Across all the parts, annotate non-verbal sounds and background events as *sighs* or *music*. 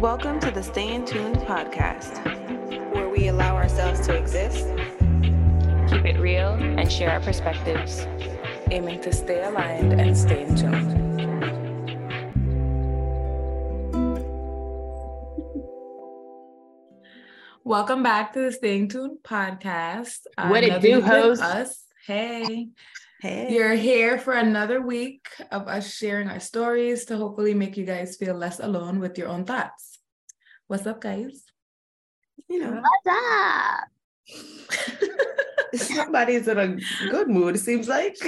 Welcome to the Stay in Tune podcast. where we allow ourselves to exist. keep it real, and share our perspectives. aiming to stay aligned and stay in tune. Welcome back to the Staying Tuned podcast. What it do, week host? Us. Hey, Hey. you're here for another week of us sharing our stories to hopefully make you guys feel less alone with your own thoughts. What's up, guys? you know, What's up? *laughs* somebody's in a good mood, it seems like. *laughs*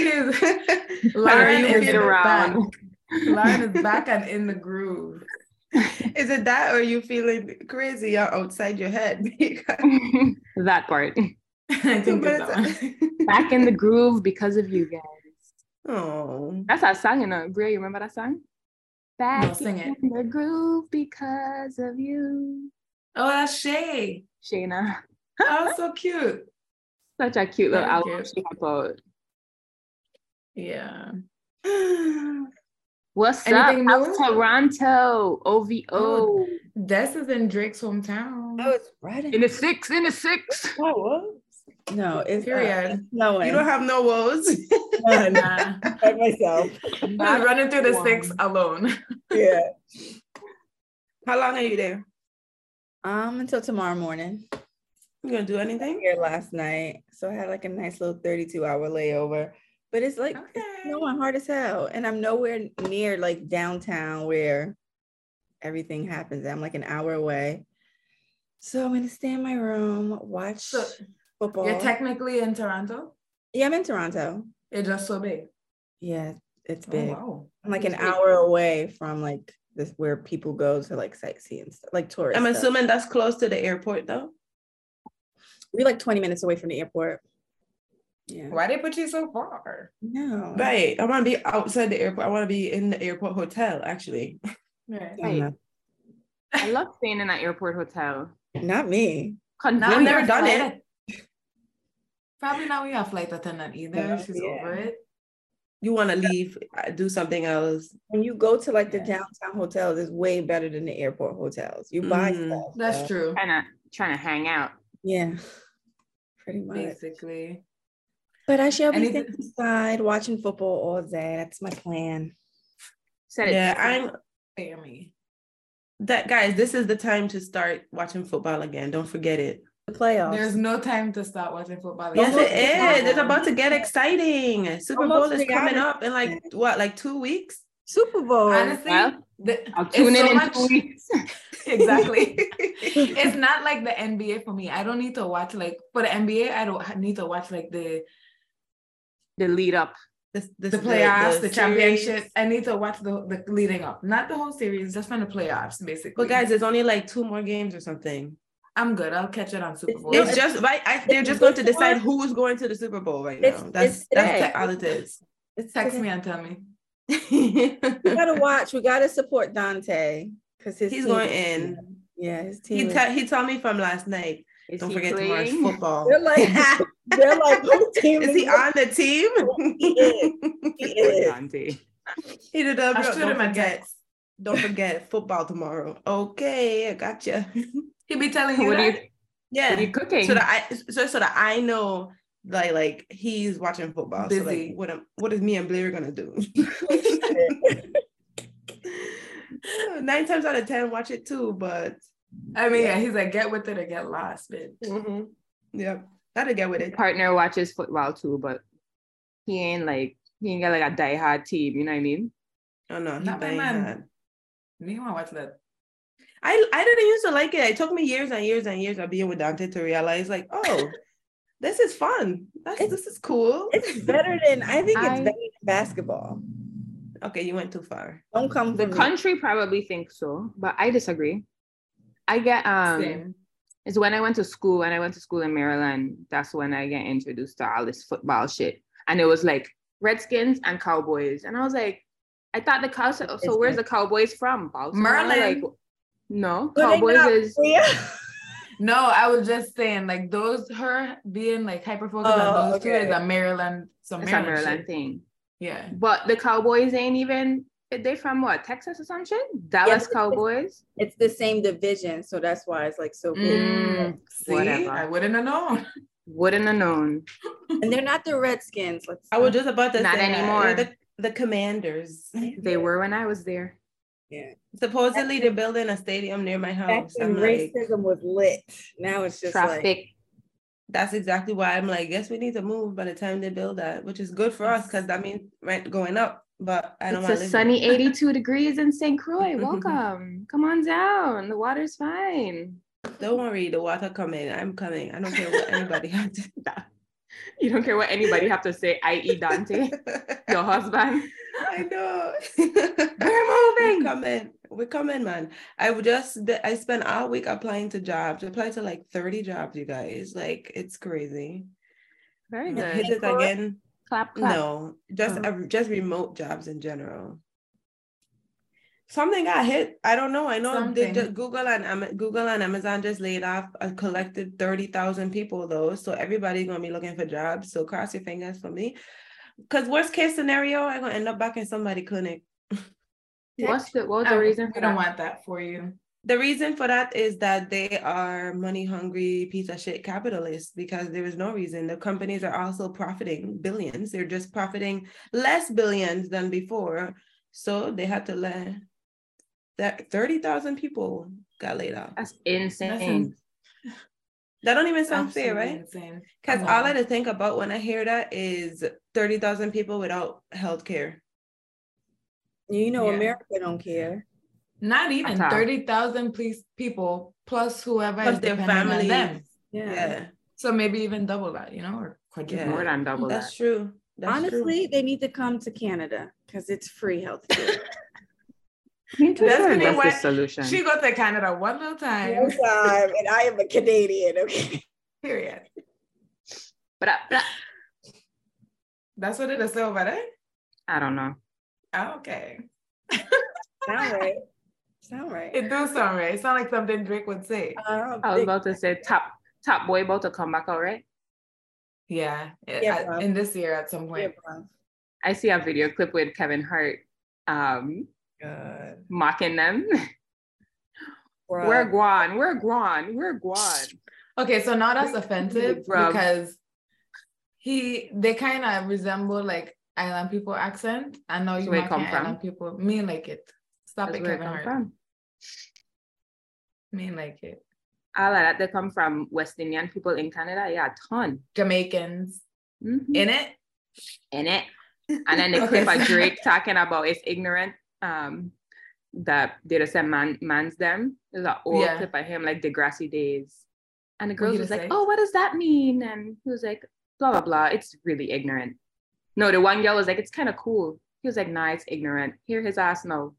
Lauren is around. back. Lauren is back and in the groove. Is it that or are you feeling crazy or outside your head? *laughs* That part. *laughs* I think it's that *laughs* Back in the groove because of you guys. oh, That's our song, you know. Bria, you remember that song? Back No, sing it. in the groove because of you. Oh, that's Shay. Shayna. *laughs* Oh, so cute. Such a cute little Very album cute. she put out. Yeah. What's Anything up? new? How's Toronto? OVO. Oh. Des is in Drake's hometown. Oh, it's right In the six, in the six. Oh, what? No, it's Period. No way. you don't have no woes. none Nah. by myself. *laughs* Just running through the One. six alone. *laughs* Yeah. *laughs* How long are you there? Um, until tomorrow morning. You gonna do anything? here last night, so I had like a nice little 32 hour layover. But it's like it's Okay. snowing hard as hell, and I'm nowhere near like downtown where everything happens. I'm like an hour away. So I'm gonna stay in my room, watch So, football. You're technically in Toronto. yeah, I'm in Toronto. It's just so big. Yeah, it's Oh, big. wow. I'm like an big. hour away from like this where people go to like sightsee and stuff, like tourists. I'm stuff. assuming that's close to the airport though. we're like 20 minutes away from the airport. Yeah. Why they put you so far? No. Right. I want to be outside the airport. I want to be in the airport hotel, actually. Right. I'm I love staying in that airport hotel. not me. Now I've never done flight it. Att- Probably not we have flight attendant either. No, She's yeah. over it. You want to leave, uh, do something else. When you go to like the Yeah. downtown hotels, it's way better than the airport hotels. You buy Mhm. stuff. That's so- true. Trying to trying to hang out. Yeah. Pretty much. Basically. But I shall be sitting inside watching football all day. That's my plan. Said it. Yeah, I'm Spare me. that guys. This is the time to start watching football again. Don't forget it. The playoffs. There's no time to start watching football. Yes, Almost it is. It's about to get exciting. Super Almost Bowl is coming up in like what, like two weeks? Super Bowl. Honestly, Well, the- I'll tune in so in much- two weeks. *laughs* exactly. *laughs* it's not like the NBA for me. I don't need to watch like for the NBA. I don't need to watch like the The lead up. This, this, the playoffs, the, series. championship. I need to watch the the leading up, not the whole series, just from the playoffs, basically. But guys, there's only like two more games or something. I'm good. I'll catch it on Super Bowl. It's just right. I, they're just going to decide who's going to the Super Bowl right It's- now. That's that's all it is. It's Text today. me and tell me. *laughs* We gotta watch. We gotta support Dante because his He's team- going in. Yeah, his He team. is- te- he told me from last night. Is Don't he forget to watch football. They're like, *laughs* *laughs* they're like, whose team Is he on the team? He is. He is. Dante. He did a I shoot don't him forget. text. Don't forget football tomorrow. Okay, I gotcha. He be telling you What are you Yeah. what are you cooking? so that I so so that I know like like he's watching football. So like what am, what is me and Blair gonna do? *laughs* Nine times out of ten, watch it too. But I mean, yeah. Yeah. he's like, get with it or get lost, bitch. mhm. yep, gotta get with it. partner watches football too, but he ain't like he ain't got like a diehard team, you know what I mean? Oh no, he Not my man. hard. Me want to watch that. I I didn't used to like it. It took me years and years and years of being with Dante to realize like, oh, this is fun. That's this is cool. It's better than I think it's I- better than basketball. Okay, you went too far. Don't come The for me. country probably thinks so, but I disagree. I get um Same. it's when I went to school, when I went to school in Maryland, that's when I get introduced to all this football shit. And it was like Redskins and Cowboys. And I was like, I thought the cow so, so where's the Cowboys from? Baltimore? Maryland. Like no, But Cowboys is Yeah. *laughs* No, I was just saying, like those her being like hyper focused Oh, on those two is a Maryland, some it's a Maryland, Maryland shit. thing. Yeah. But the Cowboys ain't even they from what? Texas or some shit? Dallas it's- Cowboys. It's the same division, so that's why it's like so big. Mm, See, Whatever. I wouldn't have known. wouldn't have known. And they're not the Redskins. Let's I was just about to Not say that. anymore. The, the Commanders. They were when I was there. Supposedly they're building a stadium near my back house. when I'm like, racism was lit. Now it's just Traffic. like that's exactly why I'm like, guess we need to move by the time they build that, which is good for us because that means rent going up. But I don't It's a sunny *laughs* 82 degrees in St. Croix. *laughs* Welcome. Come on down. The water's fine. Don't worry, the water coming. I'm coming. I don't care what anybody has to. *laughs* You don't care what anybody have to say, i.e. Dante, your husband. I know. *laughs* We're moving. We're coming. We're coming, man. I would just I spent all week applying to jobs. I applied to like 30 jobs, you guys. Like it's crazy. Very good. hit it again. Clap, clap. No, just Oh. uh, just remote jobs in general. Something got hit. I don't know. I know they just, Google and Ama- Google and Amazon just laid off a collected thirty thousand people though. So everybody's gonna be looking for jobs. So cross your fingers for me. Cause worst case scenario, I'm gonna end up back in somebody clinic. *laughs* What's the, what was the reason we don't want that for you. The reason for that is that they are money hungry piece of shit capitalists because there is no reason. The companies are also profiting billions. They're just profiting less billions than before. So they had to let that 30,000 people got laid off. That's insane. That's That don't even sound Absolutely fair, right? Because No. all I to think about when I hear that is 30,000 people without health care. you know, Yeah. America don't care. Not even all. 30,000 please people plus whoever Plus is their family. on them. Yeah. Yeah, So maybe even double that, you know, or quadruple. Yeah. More than double that. that's that. true. That's Honestly, they need to come to Canada because it's free health care. *laughs* Me too, That's sure gonna that's what- the solution. She go to Canada one little time. One time, and I am a Canadian. Okay. Period. but I, but That's what it is over there. I don't know. Okay. Sound right. *laughs* Sound right. It do sound right. It sound like something Drake would say. I I was about to say top top boy about to come back, all right? Yeah. it- Yeah, at- bro. in this year at some point. bro. I see a video clip with Kevin Hart um Good. mocking them. *laughs* Bruh. We're Guan, we're Guan, we're Guan. Okay, so not as offensive Bruv. because he they kind of resemble like island people accent. I know you where it might come from. island people. Me like it. Stop That's it, where it Kevin come Hart. from. Me like it. All of that they come from West Indian people in Canada. Yeah, a ton. Jamaicans Mhm. in it. in it. And then the Okay. clip of *laughs* Drake talking about it's ignorant. Um, that they just said man man's them. There's an old Yeah. clip of him like Degrassi days. And the What girls he was like. Oh, what does that mean? And he was like, blah blah blah. It's really ignorant. No, the one girl was like, it's kind of cool. He was like, nah, it's ignorant. Hear his ass no.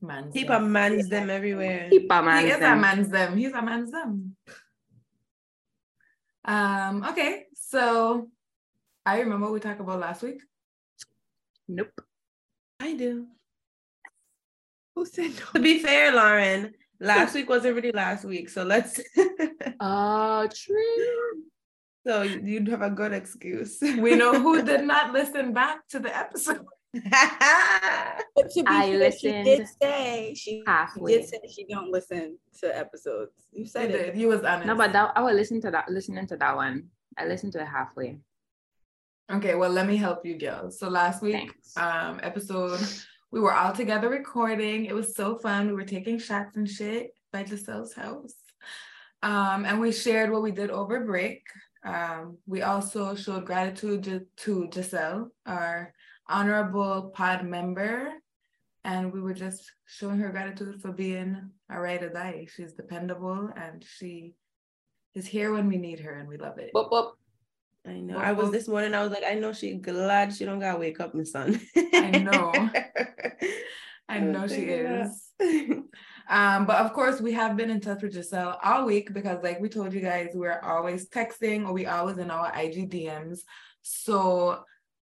Man's Keep them. a man's them everywhere. Keep a man's he is a man's them. He's a man's them. Um, okay, so I remember what we talked about last week. Nope. I do. *laughs* Who said no? To be fair, Lauren, last week wasn't really last week. So let's Uh *laughs* true. so you'd have a good excuse. We know who did *laughs* not listen back to the episode. But to be I fair, she did say she halfway. did say she don't listen to episodes. You You said it. did. You was honest. No, but that I was listening to that listening to that one. I listened to it halfway. Okay, well, let me help you, girls. So last week, Thanks. um, episode, we were all together recording. It was so fun. We were taking shots and shit by Giselle's house. Um, and we shared what we did over break. Um, we also showed gratitude to, Giselle, our honorable pod member. And we were just showing her gratitude for being a ride or die. She's dependable and she is here when we need her and we love it. Boop, boop. I know. I was this morning. I was like, I know she glad she don't gotta wake up, my son. I know. *laughs* I was know she is. Um, but of course, we have been in touch with Giselle all week because, like we told you guys, we're always texting or we always in our IG DMs. So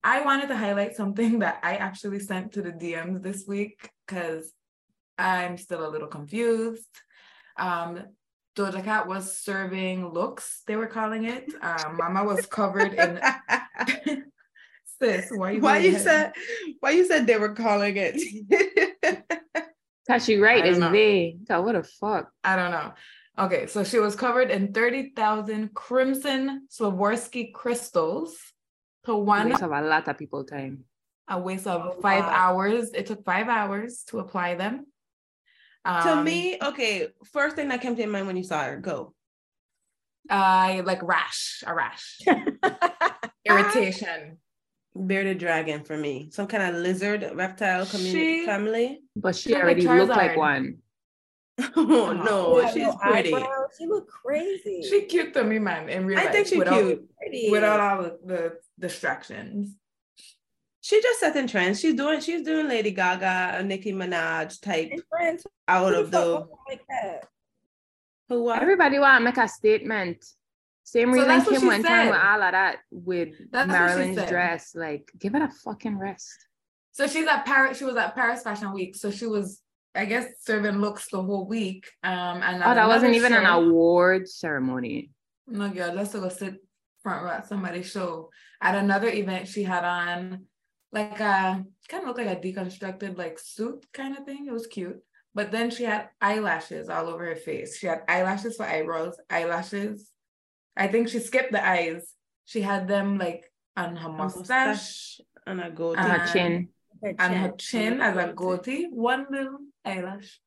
I wanted to highlight something *laughs* that I actually sent to the DMs this week because I'm still a little confused. Um, Doja Cat was serving looks, they were calling it. *laughs* Um, Mama was covered in *laughs* Sis, why you Why you said why you said they were calling it? *laughs* Tashi right, I don't it's know. they. God, what a fuck? I don't know. Okay, so she was covered in 30,000 crimson Swarovski crystals to one Waste of a lot of people time. a waste of Oh, five wow. hours. It took five hours to apply them. To Um, me, okay, first thing that came to mind when you saw her, go. I like rash, a rash, *laughs* irritation. Bearded dragon for me. Some kind of lizard reptile community She- family. But she Look like already looked like Charizard. one. *laughs* oh no, Yeah, she's no pretty. eyebrows. She look crazy. She cute to me, man. In real I life, think she without, cute. pretty. without all the, the distractions. She just setting trends. She's doing she's doing Lady Gaga, a Nicki Minaj type out who of the fuck the want like that? who what? Everybody want to make a statement. Same So reason that's what Kim she went on with all of that with That's Marilyn's dress. Like, give it a fucking rest. So she's at Paris. She was at Paris Fashion Week. So she was, I guess, serving looks the whole week. Um, and Oh, that wasn't another even an award ceremony. No, girl, let's go sit front row at somebody's show. At another event, she had on like a kind of looked like a deconstructed like suit kind of thing. It was cute. But then she had eyelashes all over her face. She had eyelashes for eyebrows, eyelashes. I think she skipped the eyes. She had them like on her A mustache, and a goatee. On her chin. And her chin. chin as a goatee, one little eyelash.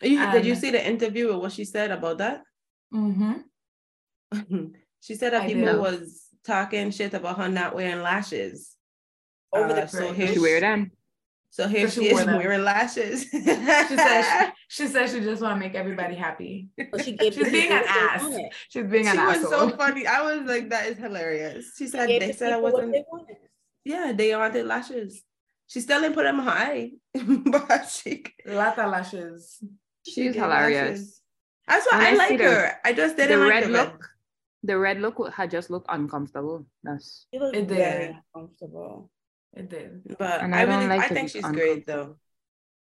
You- did you see the interview with what she said about that? Mm-hmm. *laughs* she said that I people did. was talking shit about her not wearing lashes. Over the Uh, so Right. here She she, wear them. so here So she she is wearing lashes. She said she, she said she just want to make everybody happy. So she gave *laughs* She's the being an what ass. She's being she an was asshole. so *laughs* funny. I was like, that is hilarious. She said Gave they the said I wasn't. they. Yeah, they wanted lashes. She still didn't put them high, *laughs* but she. Lot of lashes. She's gave hilarious. lashes. That's why When I, I see like the- her. I just didn't the like red the look, the red look had just looked uncomfortable. That's She It did. very uncomfortable. It did. But And I, I don't really, like I think she's great though.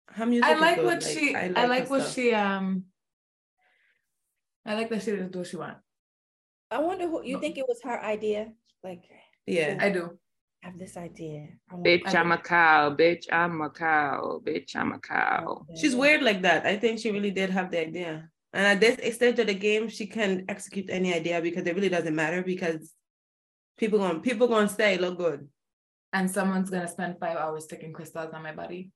Her music I like good. what she. I her like what stuff. she. Um. I like that she didn't do what she want. I wonder who you No. think it was her idea? Like, Yeah, I do. I have this idea. I want bitch, I I'm a cow. Bitch, I'm a cow. Bitch, I'm a cow. she's weird like that. I think she really did have the idea. And at this extent of the game, she can execute any idea because it really doesn't matter because people gonna people going to say look good. And someone's gonna spend five hours sticking crystals on my body.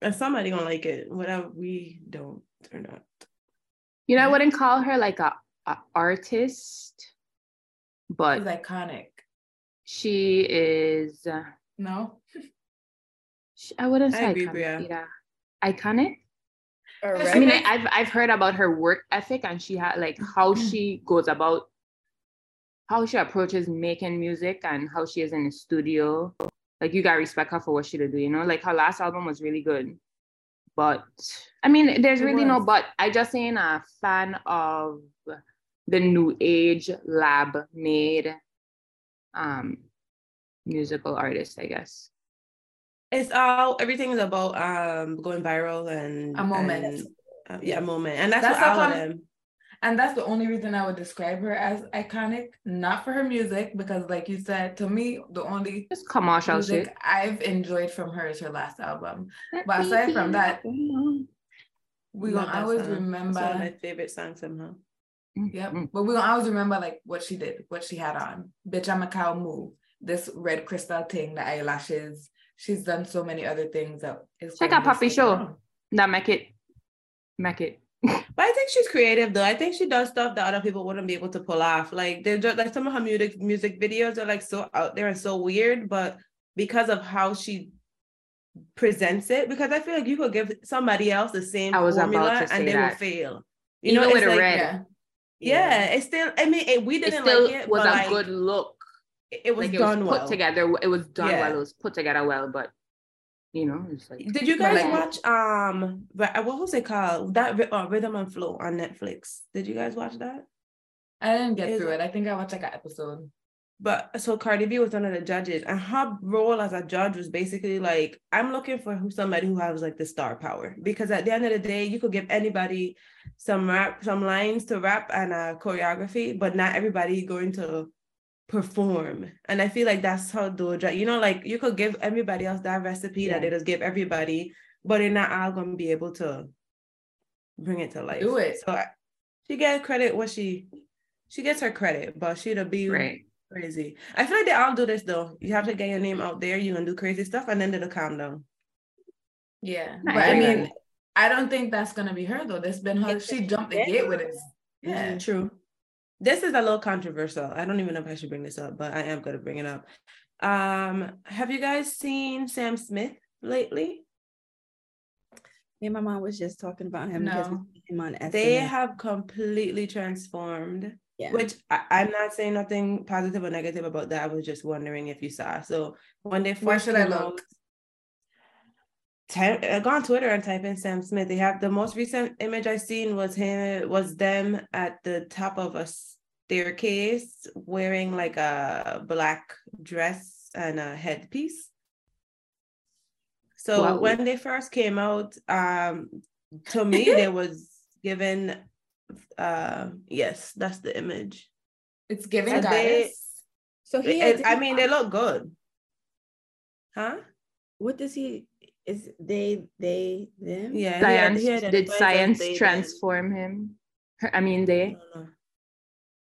And somebody gonna like it. Whatever we don't or not. You know, I wouldn't call her like a, a artist, but It's iconic. she is. uh, No. sh- I wouldn't I say agree, iconic. Bria. either. Iconic. Or I I mean, I, I've I've heard about her work ethic and she had like how *clears throat* she goes about how she approaches making music and how she is in the studio. Like you got to respect her for what she did do, you know. Like her last album was really good, but I mean, there's It really no but. I just ain't a fan of the new age lab made um musical artist, I guess. It's all everything is about um going viral and A moment. and, uh, yeah, a moment. And that's, That's what all how of them. And that's the only reason I would describe her as iconic, not for her music, because like you said, to me, the only Just commercial music shit. I've enjoyed from her is her last album. Let But aside from that. We Love gonna always song. It's remember one of my favorite songs somehow. Yep. Mm. But we gonna always remember like what she did, what she had on. Bitch, I'm a cow move. This red crystal thing, the eyelashes. She's done so many other things that is Check out Puffy Show. around. That make it, make it. But I think she's creative though. I think she does stuff that other people wouldn't be able to pull off. Like they're just like some of her music music videos are like so out there and so weird, but because of how she presents it, because I feel like you could give somebody else the same formula and they will that. fail. You Even know, with a like, red. Yeah. yeah, it's still. I mean, it, we didn't still like it, was but a like, good look. it, it was like it done was put well. together. It was done Yeah. well. It was put together well, but you know, it's like Did you guys like- watch um what was it called? That uh, Rhythm and Flow on Netflix. Did you guys watch that? I didn't get Is- through it. I think I watched like an episode. But so Cardi B was one of the judges, and her role as a judge was basically like, I'm looking for who somebody who has like the star power. Because at the end of the day, you could give anybody some rap, some lines to rap and a choreography, but not everybody going to perform. And I feel like that's how Doja, you know, like you could give everybody else that recipe Yeah. that they just give everybody, but they're not all gonna be able to bring it to life. Do it. So I, she gets credit what she she gets her credit, but she'd be Right. crazy. I feel like they all do this though. You have to get your name out there, you gonna do crazy stuff, and then it'll calm down. Yeah. I But I agree. mean, I don't think that's gonna be her though. That's been her. She jumped the gate with it. Yeah. True. This is a little controversial. I don't even know if I should bring this up, but I am gonna bring it up. Um, have you guys seen Sam Smith lately? Me and my mom was just talking about him No. him on. They have completely transformed, yeah. which I, I'm not saying nothing positive or negative about that. I was just wondering if you saw. So when they first Where should I look? Uh, go on Twitter and type in Sam Smith. They have the most recent image I seen was him was them at the top of a staircase wearing like a black dress and a headpiece. So Wow. when they first came out, um, to me *laughs* they was given, uh, yes, that's the image. It's they- goddess. so he. It- I mean, they look good, huh? what does he? Is they they them? Yeah. he Science he did science they, them. transform him? I mean they.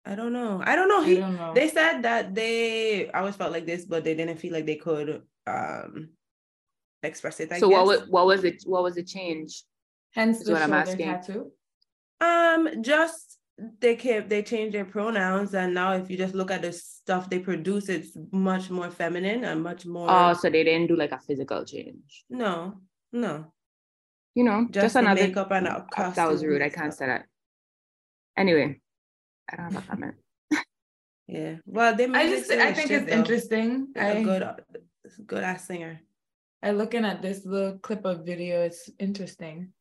I don't know. I don't know. I He, don't know. they said that they always felt like this, but they didn't feel like they could um express it. I so what was what was it? What was the change? Hence is what I'm asking. tattoo. Um, just they kept they change their pronouns, and now if you just look at the stuff they produce, it's much more feminine and much more. Oh, so they didn't do like a physical change. no, no, You know, just, just, another. makeup and Uh, a that was rude. I can't say that. Anyway, I don't have a comment. Yeah, well, they. I just I think it's interesting. He's a I good, good ass singer. I looking at this little clip of video. It's interesting.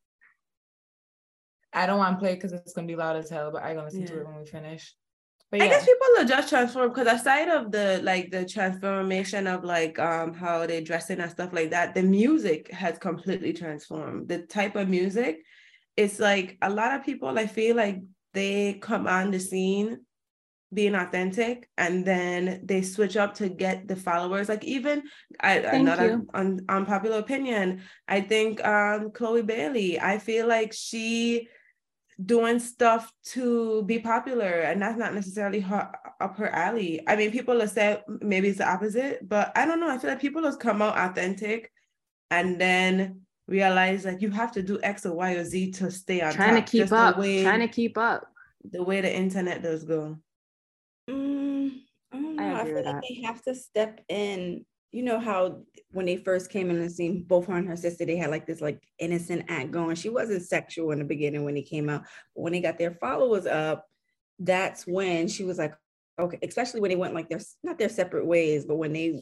I don't want to play because it's gonna be loud as hell, but I'm gonna listen to it when we finish. But I yeah, guess people are just transformed because aside of the like the transformation of like um how they dressing and stuff like that, the music has completely transformed. The type of music, it's like a lot of people I feel like they come on the scene being authentic and then they switch up to get the followers. Like even I another un, unpopular opinion. I think um Chloe Bailey, I feel like she doing stuff to be popular and that's not necessarily her up her alley i mean people have said maybe it's the opposite but i don't know i feel like people have come out authentic and then realize like you have to do x or y or z to stay on trying to keep just up. way, Trying to keep up. the way the internet does go Mm, I don't I know. I, agree feel like that. they have to step in. You know how when they first came in the scene, both her and her sister, they had like this like innocent act going. She wasn't sexual in the beginning when they came out, but when they got their followers up, that's when she was like, okay, especially when they went like their not their separate ways, but when they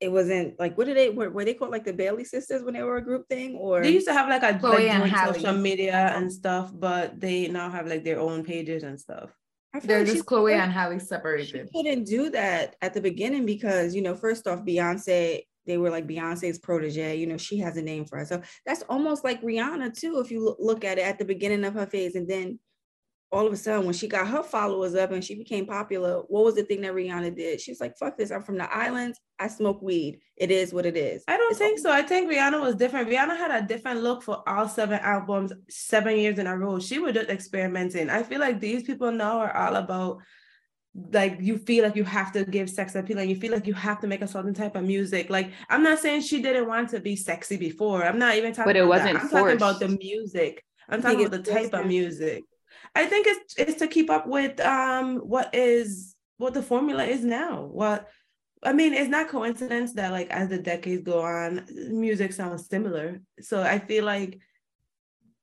it wasn't like what did they were, were they called like the Bailey sisters when they were a group thing or? They used to have like a Chloe like, and joint social media and stuff but they now have like their own pages and stuff. I feel they're like just Chloe and Halle she separated. couldn't do that at the beginning because you know first off beyonce they were like beyonce's protege you know she has a name for herself that's almost like rihanna too if you look at it at the beginning of her phase and then all of a sudden when she got her followers up and she became popular what was the thing that rihanna did She was like fuck this i'm from the islands i smoke weed it is what it is I don't It's think all- so. I think Rihanna was different. Rihanna had a different look for all seven albums, seven years in a row. She was just experimenting. I feel like these people now are all about like you feel like you have to give sex appeal and you feel like you have to make a certain type of music. Like I'm not saying she didn't want to be sexy before. I'm not even talking But it about wasn't that. I'm talking about the music. I'm talking about the type of music. I think it's it's to keep up with um what is what the formula is now. What I mean, it's not coincidence that like as the decades go on, music sounds similar. So I feel like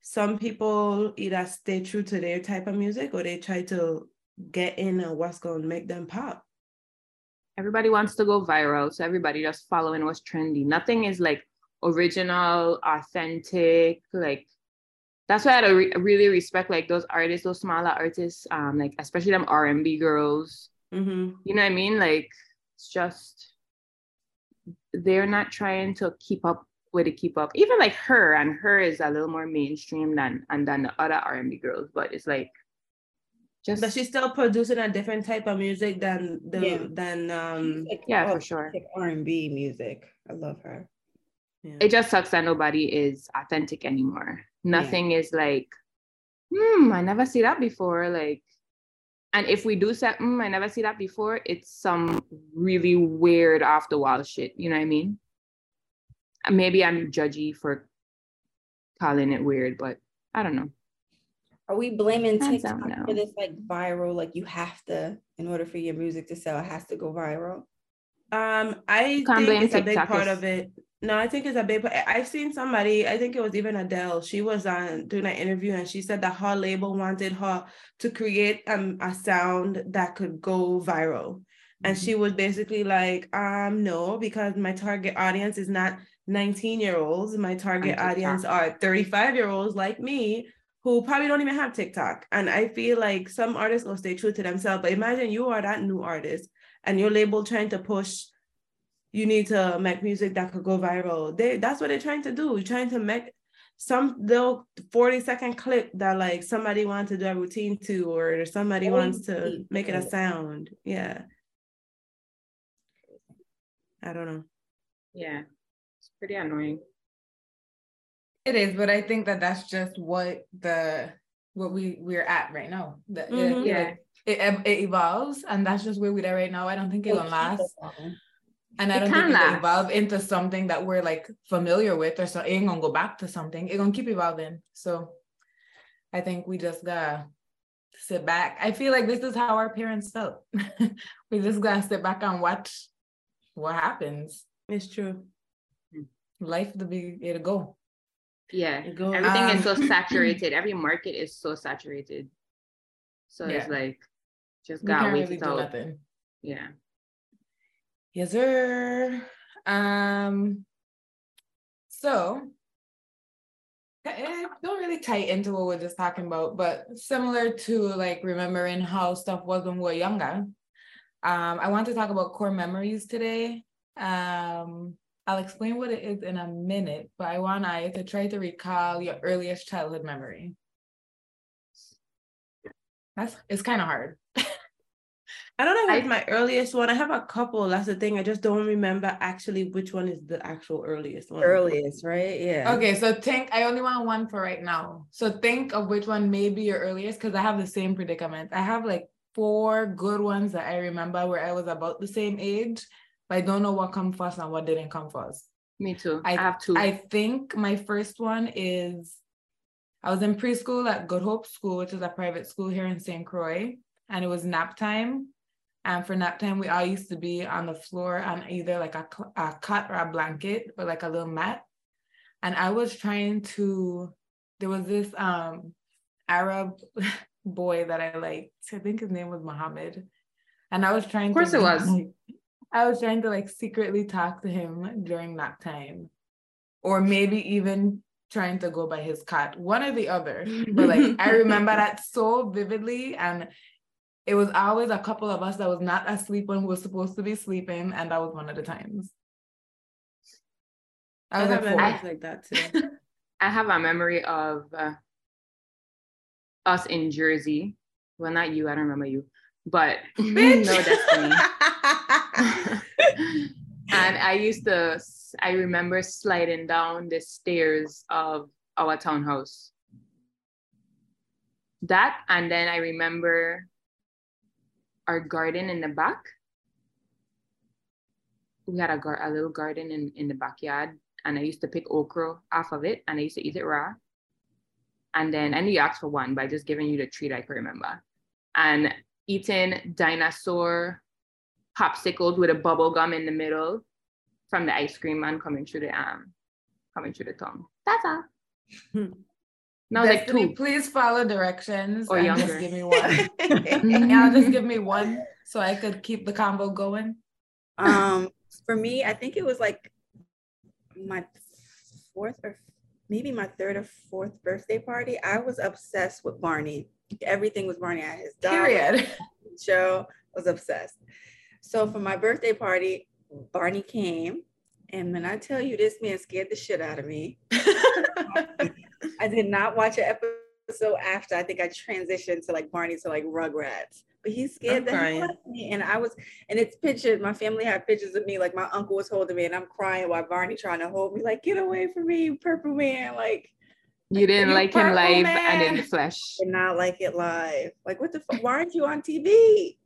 some people either stay true to their type of music or they try to get in on what's going to make them pop. Everybody wants to go viral, so everybody just following what's trendy. Nothing is like original, authentic. Like that's why I re- really respect like those artists, those smaller artists, um, like especially them R and B girls. hmm You know what I mean? Like it's just they're not trying to keep up with it, keep up. Even like her and her is a little more mainstream than and than the other R and B girls, but it's like Just But she's still producing a different type of music than the Yeah. than um Like, yeah, oh, for sure. like R and B music. I love her. Yeah. It just sucks that nobody is authentic anymore. Nothing is like, hmm, I never see that before. Like, and if we do say, hmm, I never see that before, it's some really weird off the wall shit. You know what I mean? Maybe I'm judgy for calling it weird, but I don't know. Are we blaming TikTok for this like viral? Like you have to, in order for your music to sell, it has to go viral. Um, I Can't blame think it's a big part it's- of it. No, I think it's a big. I've seen somebody, I think it was even Adele. She was on doing an interview and she said that her label wanted her to create um a sound that could go viral. And Mm-hmm. she was basically like, um, no, because my target audience is not 19 year olds. My target audience are 35 year olds like me who probably don't even have TikTok. And I feel like some artists will stay true to themselves. But imagine you are that new artist and your label trying to push you need to make music that could go viral. They that's what they're trying to do. You're trying to make some little 40 second clip that like somebody wants to do a routine to or somebody Oh, wants to make it a sound. Yeah. I don't know. Yeah, it's pretty annoying. It is, but I think that that's just what the what we we're at right now. The, it- Mhm. it, Yeah. like, it, it evolves, and that's just where we're at right now. I don't think it will last, and I It don't can think it will evolve into something that we're like familiar with, or so it ain't gonna go back to something. It's gonna keep evolving. So, I think we just gotta sit back. I feel like this is how our parents felt. *laughs* we just gotta sit back and watch what happens. It's true. Life the be it'll go. Yeah, It goes- everything is so Um, *clears throat* saturated. Every market is so saturated. So it's like, just We gotta wait really it do out. nothing. Yeah. Yes, sir. Um, so it don't really tie into what we're just talking about, but similar to like remembering how stuff was when we were younger. Um, I want to talk about core memories today. Um, I'll explain what it is in a minute, but I want I to try to recall your earliest childhood memory. That's it's kind of hard. I don't know if I- my earliest one. I have a couple. That's the thing. I just don't remember actually which one is the actual earliest one. Earliest, right? Yeah. Okay, so think I only want one for right now. So think of which one may be your earliest because I have the same predicament. I have like four good ones that I remember where I was about the same age, but I don't know what come first and what didn't come first. Me too. I, I- have two. I think my first one is I was in preschool at Good Hope School, which is a private school here in St. Croix, and it was nap time. And for nap time, we all used to be on the floor on either like a, a cot or a blanket or like a little mat. And I was trying to, there was this um Arab *laughs* boy that I liked. I think his name was Muhammad. And I was trying Of course to it was. like, I was trying to like secretly talk to him during nap time. Or maybe even trying to go by his cot, one or the other. But like I *laughs* remember that so vividly. And it was always a couple of us that was not asleep when we were supposed to be sleeping. And that was one of the times. I I was have like, four. like that too. *laughs* I have a memory of uh, us in Jersey. Well, not you. I don't remember you, but *laughs* *laughs* no destiny. and I used to, I remember sliding down the stairs of our townhouse. That, and then I remember our garden in the back. We had a, gar- a little garden in, in the backyard, and I used to pick okra off of it, and I used to eat it raw. And then I knew you asked for one, by just giving you the treat I can remember. And eating dinosaur popsicles with a bubble gum in the middle from the ice cream man coming through the um coming through the tongue. That's all. *laughs* No, like Destiny, two. please follow directions Or and younger. just give me one. *laughs* yeah, just give me one so I could keep the combo going. Um, for me, I think it was like my fourth or maybe my third or fourth birthday party. I was obsessed with Barney. Everything was Barney. I had his dog, Period. *laughs* show. Was obsessed. So for my birthday party, Barney came, and when I tell you this man scared the shit out of me. *laughs* I did not watch an episode after I think I transitioned to like Barney to like Rugrats. But he scared I'm that he crying. left me. And I was, and it's pictures. My family had pictures of me, like my uncle was holding me, and I'm crying while Barney trying to hold me, like, get away from me, purple man. Like, You didn't like him live and in man. the flesh. did not like it live. Like, what the fuck? Why aren't you on TV?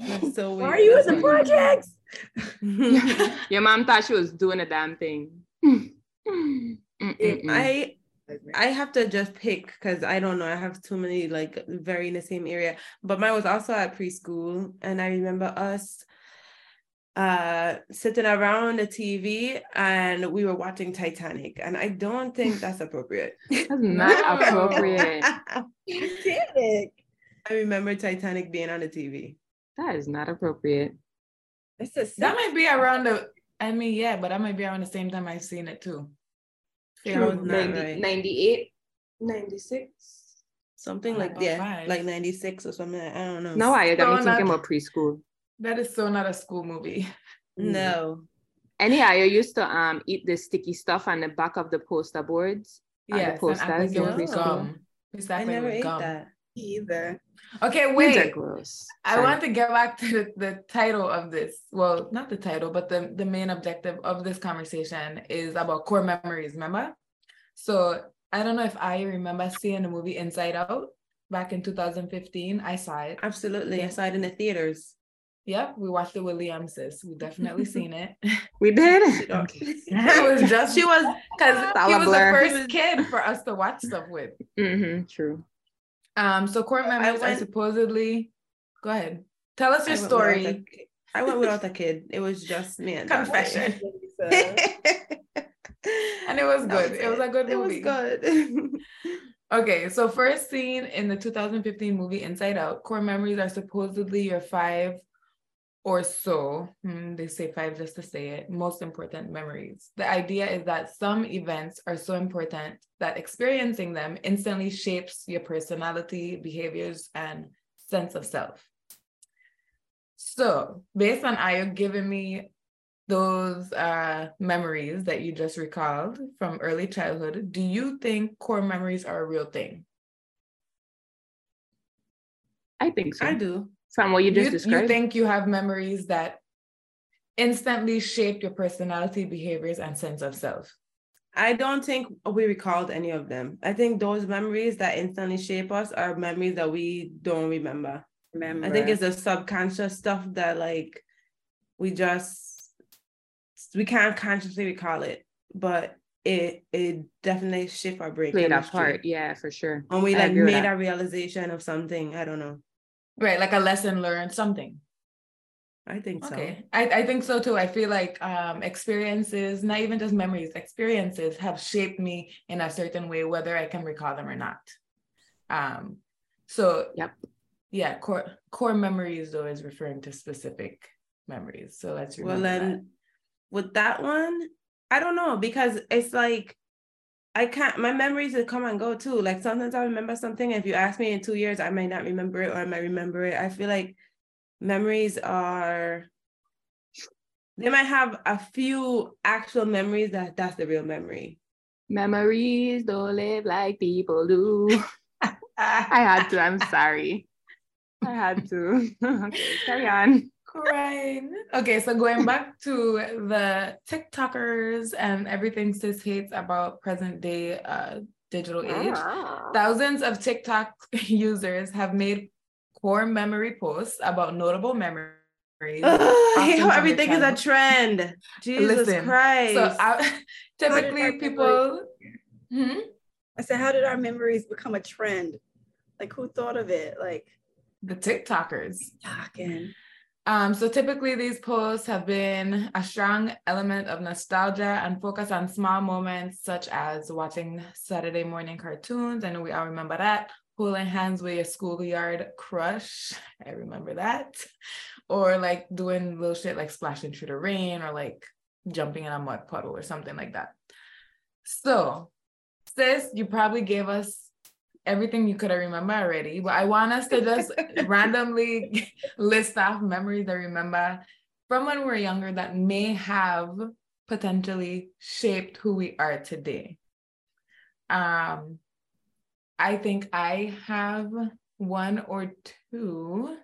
That's so weird. Why are you in That's the weird. projects? *laughs* Your mom thought she was doing a damn thing. *laughs* I I have to just pick because I don't know. I have too many like very in the same area. But mine was also at preschool, and I remember us uh sitting around the TV and we were watching Titanic, and I don't think *laughs* that's appropriate. That's not *laughs* appropriate. *laughs* Titanic. I remember Titanic being on the TV. That is not appropriate. It's a That might be around the. I mean, yeah, but that might be around the same time I've seen it too. That 90 right. 98, 96. Something Oh, like about yeah, five. like 96 or something. I don't know. No, I got me thinking not- about preschool. That is so not a school movie. No. Anyhow, I used to um eat the sticky stuff on the back of the poster boards. Yeah, the and posters act in was preschool. gum. We I act like it never ate gum. that. Either. Okay, Kids are wait. I want to get back to the, the title of this. Well, not the title, but the, the main objective of this conversation is about core memories, remember? So I don't know if I remember seeing the movie Inside Out back in 2015. I saw it. Absolutely. I saw it in the theaters. Yep, we watched it with Liam sis. We definitely *laughs* seen it. We did. *laughs* Okay. it was just She was because *laughs* he was Blair. the first kid for us to watch stuff with. Mm-hmm, true. Um, so core I memories are supposedly. Go ahead. Tell us your went without story. I went without a kid. It was just me and Confession. and *laughs* And it was good. It was a good movie. It was good. Okay, so first scene in the 2015 movie Inside Out, core memories are supposedly your five or so, hmm, they say five just to say it, most important memories. The idea is that some events are so important that experiencing them instantly shapes your personality, behaviors, and sense of self. So, based on Ayo giving me those uh, memories that you just recalled from early childhood, do you think core memories are a real thing? I think so. I do. From what you just you, described. you think you have memories that instantly shape your personality, behaviors, and sense of self? I don't think we recalled any of them. I think those memories that instantly shape us are memories that we don't remember. Remember. I think it's the subconscious stuff that like we just we can't consciously recall it, but it it definitely shift our brain. played a chemistry. part. Yeah, for sure. And we like made that. a realization of something. I don't know. Right, like a lesson learned, something. I think so. Okay, I, I think so too. I feel like um, experiences, not even just memories, experiences have shaped me in a certain way, whether I can recall them or not. Um, so Yep. yeah, core core memories though is referring to specific memories. So let's remember Well, then with that one, I don't know because it's like I can't. My memories will come and go too. Like sometimes I remember something. If you ask me in two years, I might not remember it, or I might remember it. I feel like memories are. They might have a few actual memories that that's the real memory. Memories don't live like people do. *laughs* I had to. I'm sorry. I had to. *laughs* okay, carry on. Crying. Okay, so going back to the TikTokers and everything sis hates about present day uh, digital age. Thousands of TikTok *laughs* users have made core memory posts about notable memories. Ugh, I hate how everything is a trend. Jesus Listen, Christ. So *laughs* I, typically people. Hmm? I said, how did our memories become a trend? Like, who thought of it? Like, The TikTokers. talking. Um, so typically these posts have been a strong element of nostalgia and focus on small moments such as watching Saturday morning cartoons. I know we all remember that. Holding hands with your schoolyard crush. *laughs* I remember that. Or like doing little shit like splashing through the rain or like jumping in a mud puddle or something like that. So, sis, you probably gave us everything you could remember already, but I want us to just *laughs* randomly *laughs* list off memories that remember from when we were younger that may have potentially shaped who we are today. Um, I think I have one or two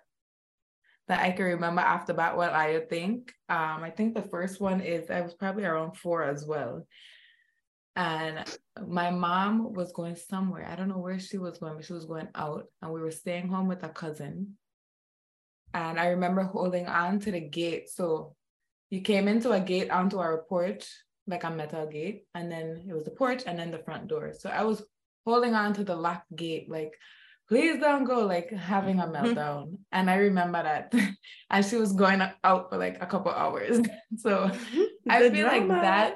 that I can remember after that what I think. Um, I think the first one is I was probably around four as well. And my mom was going somewhere. I don't know where she was going, but she was going out. And we were staying home with a cousin. And I remember holding on to the gate. So you came into a gate onto our porch, like a metal gate. And then it was the porch and then the front door. So I was holding on to the locked gate, like please don't go like having a mm-hmm. meltdown and i remember that *laughs* and she was going out for like a couple hours *laughs* so *laughs* i feel drama. like that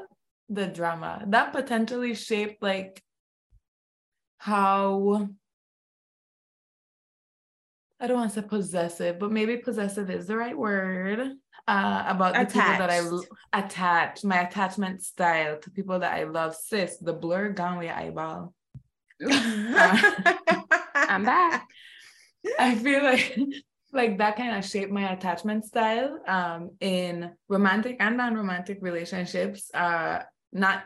the drama that potentially shaped like how I don't want to say possessive, but maybe possessive is the right word. Uh, about the people that I attach, my attachment style to people that I love. Sis, the blur gone with eyeball. uh, *laughs* I'm back. *laughs* I feel like like that kind of shaped my attachment style um, in romantic and non-romantic relationships. Uh, not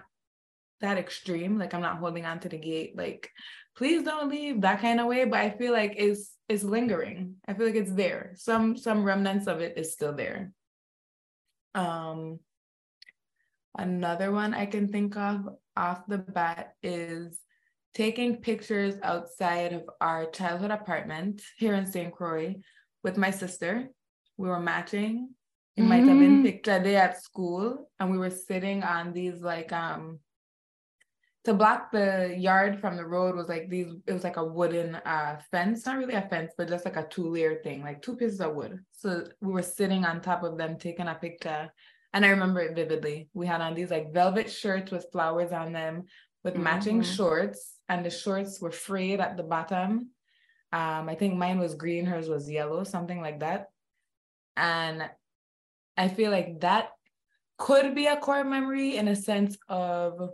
that extreme. Like I'm not holding on to the gate. Like please don't leave that kind of way. But I feel like it's it's lingering. I feel like it's there. Some some remnants of it is still there. Um, another one I can think of off the bat is taking pictures outside of our childhood apartment here in St. Croix with my sister. We were matching. It mm-hmm. might have been mm. picture day at school, and we were sitting on these like um to block the yard from the road was like these it was like a wooden uh fence not really a fence but just like a two layer thing like two pieces of wood so we were sitting on top of them taking a picture and i remember it vividly we had on these like velvet shirts with flowers on them with mm-hmm. matching shorts and the shorts were frayed at the bottom. Um, I think mine was green, hers was yellow, something like that. And I feel like that could be a core memory in a sense of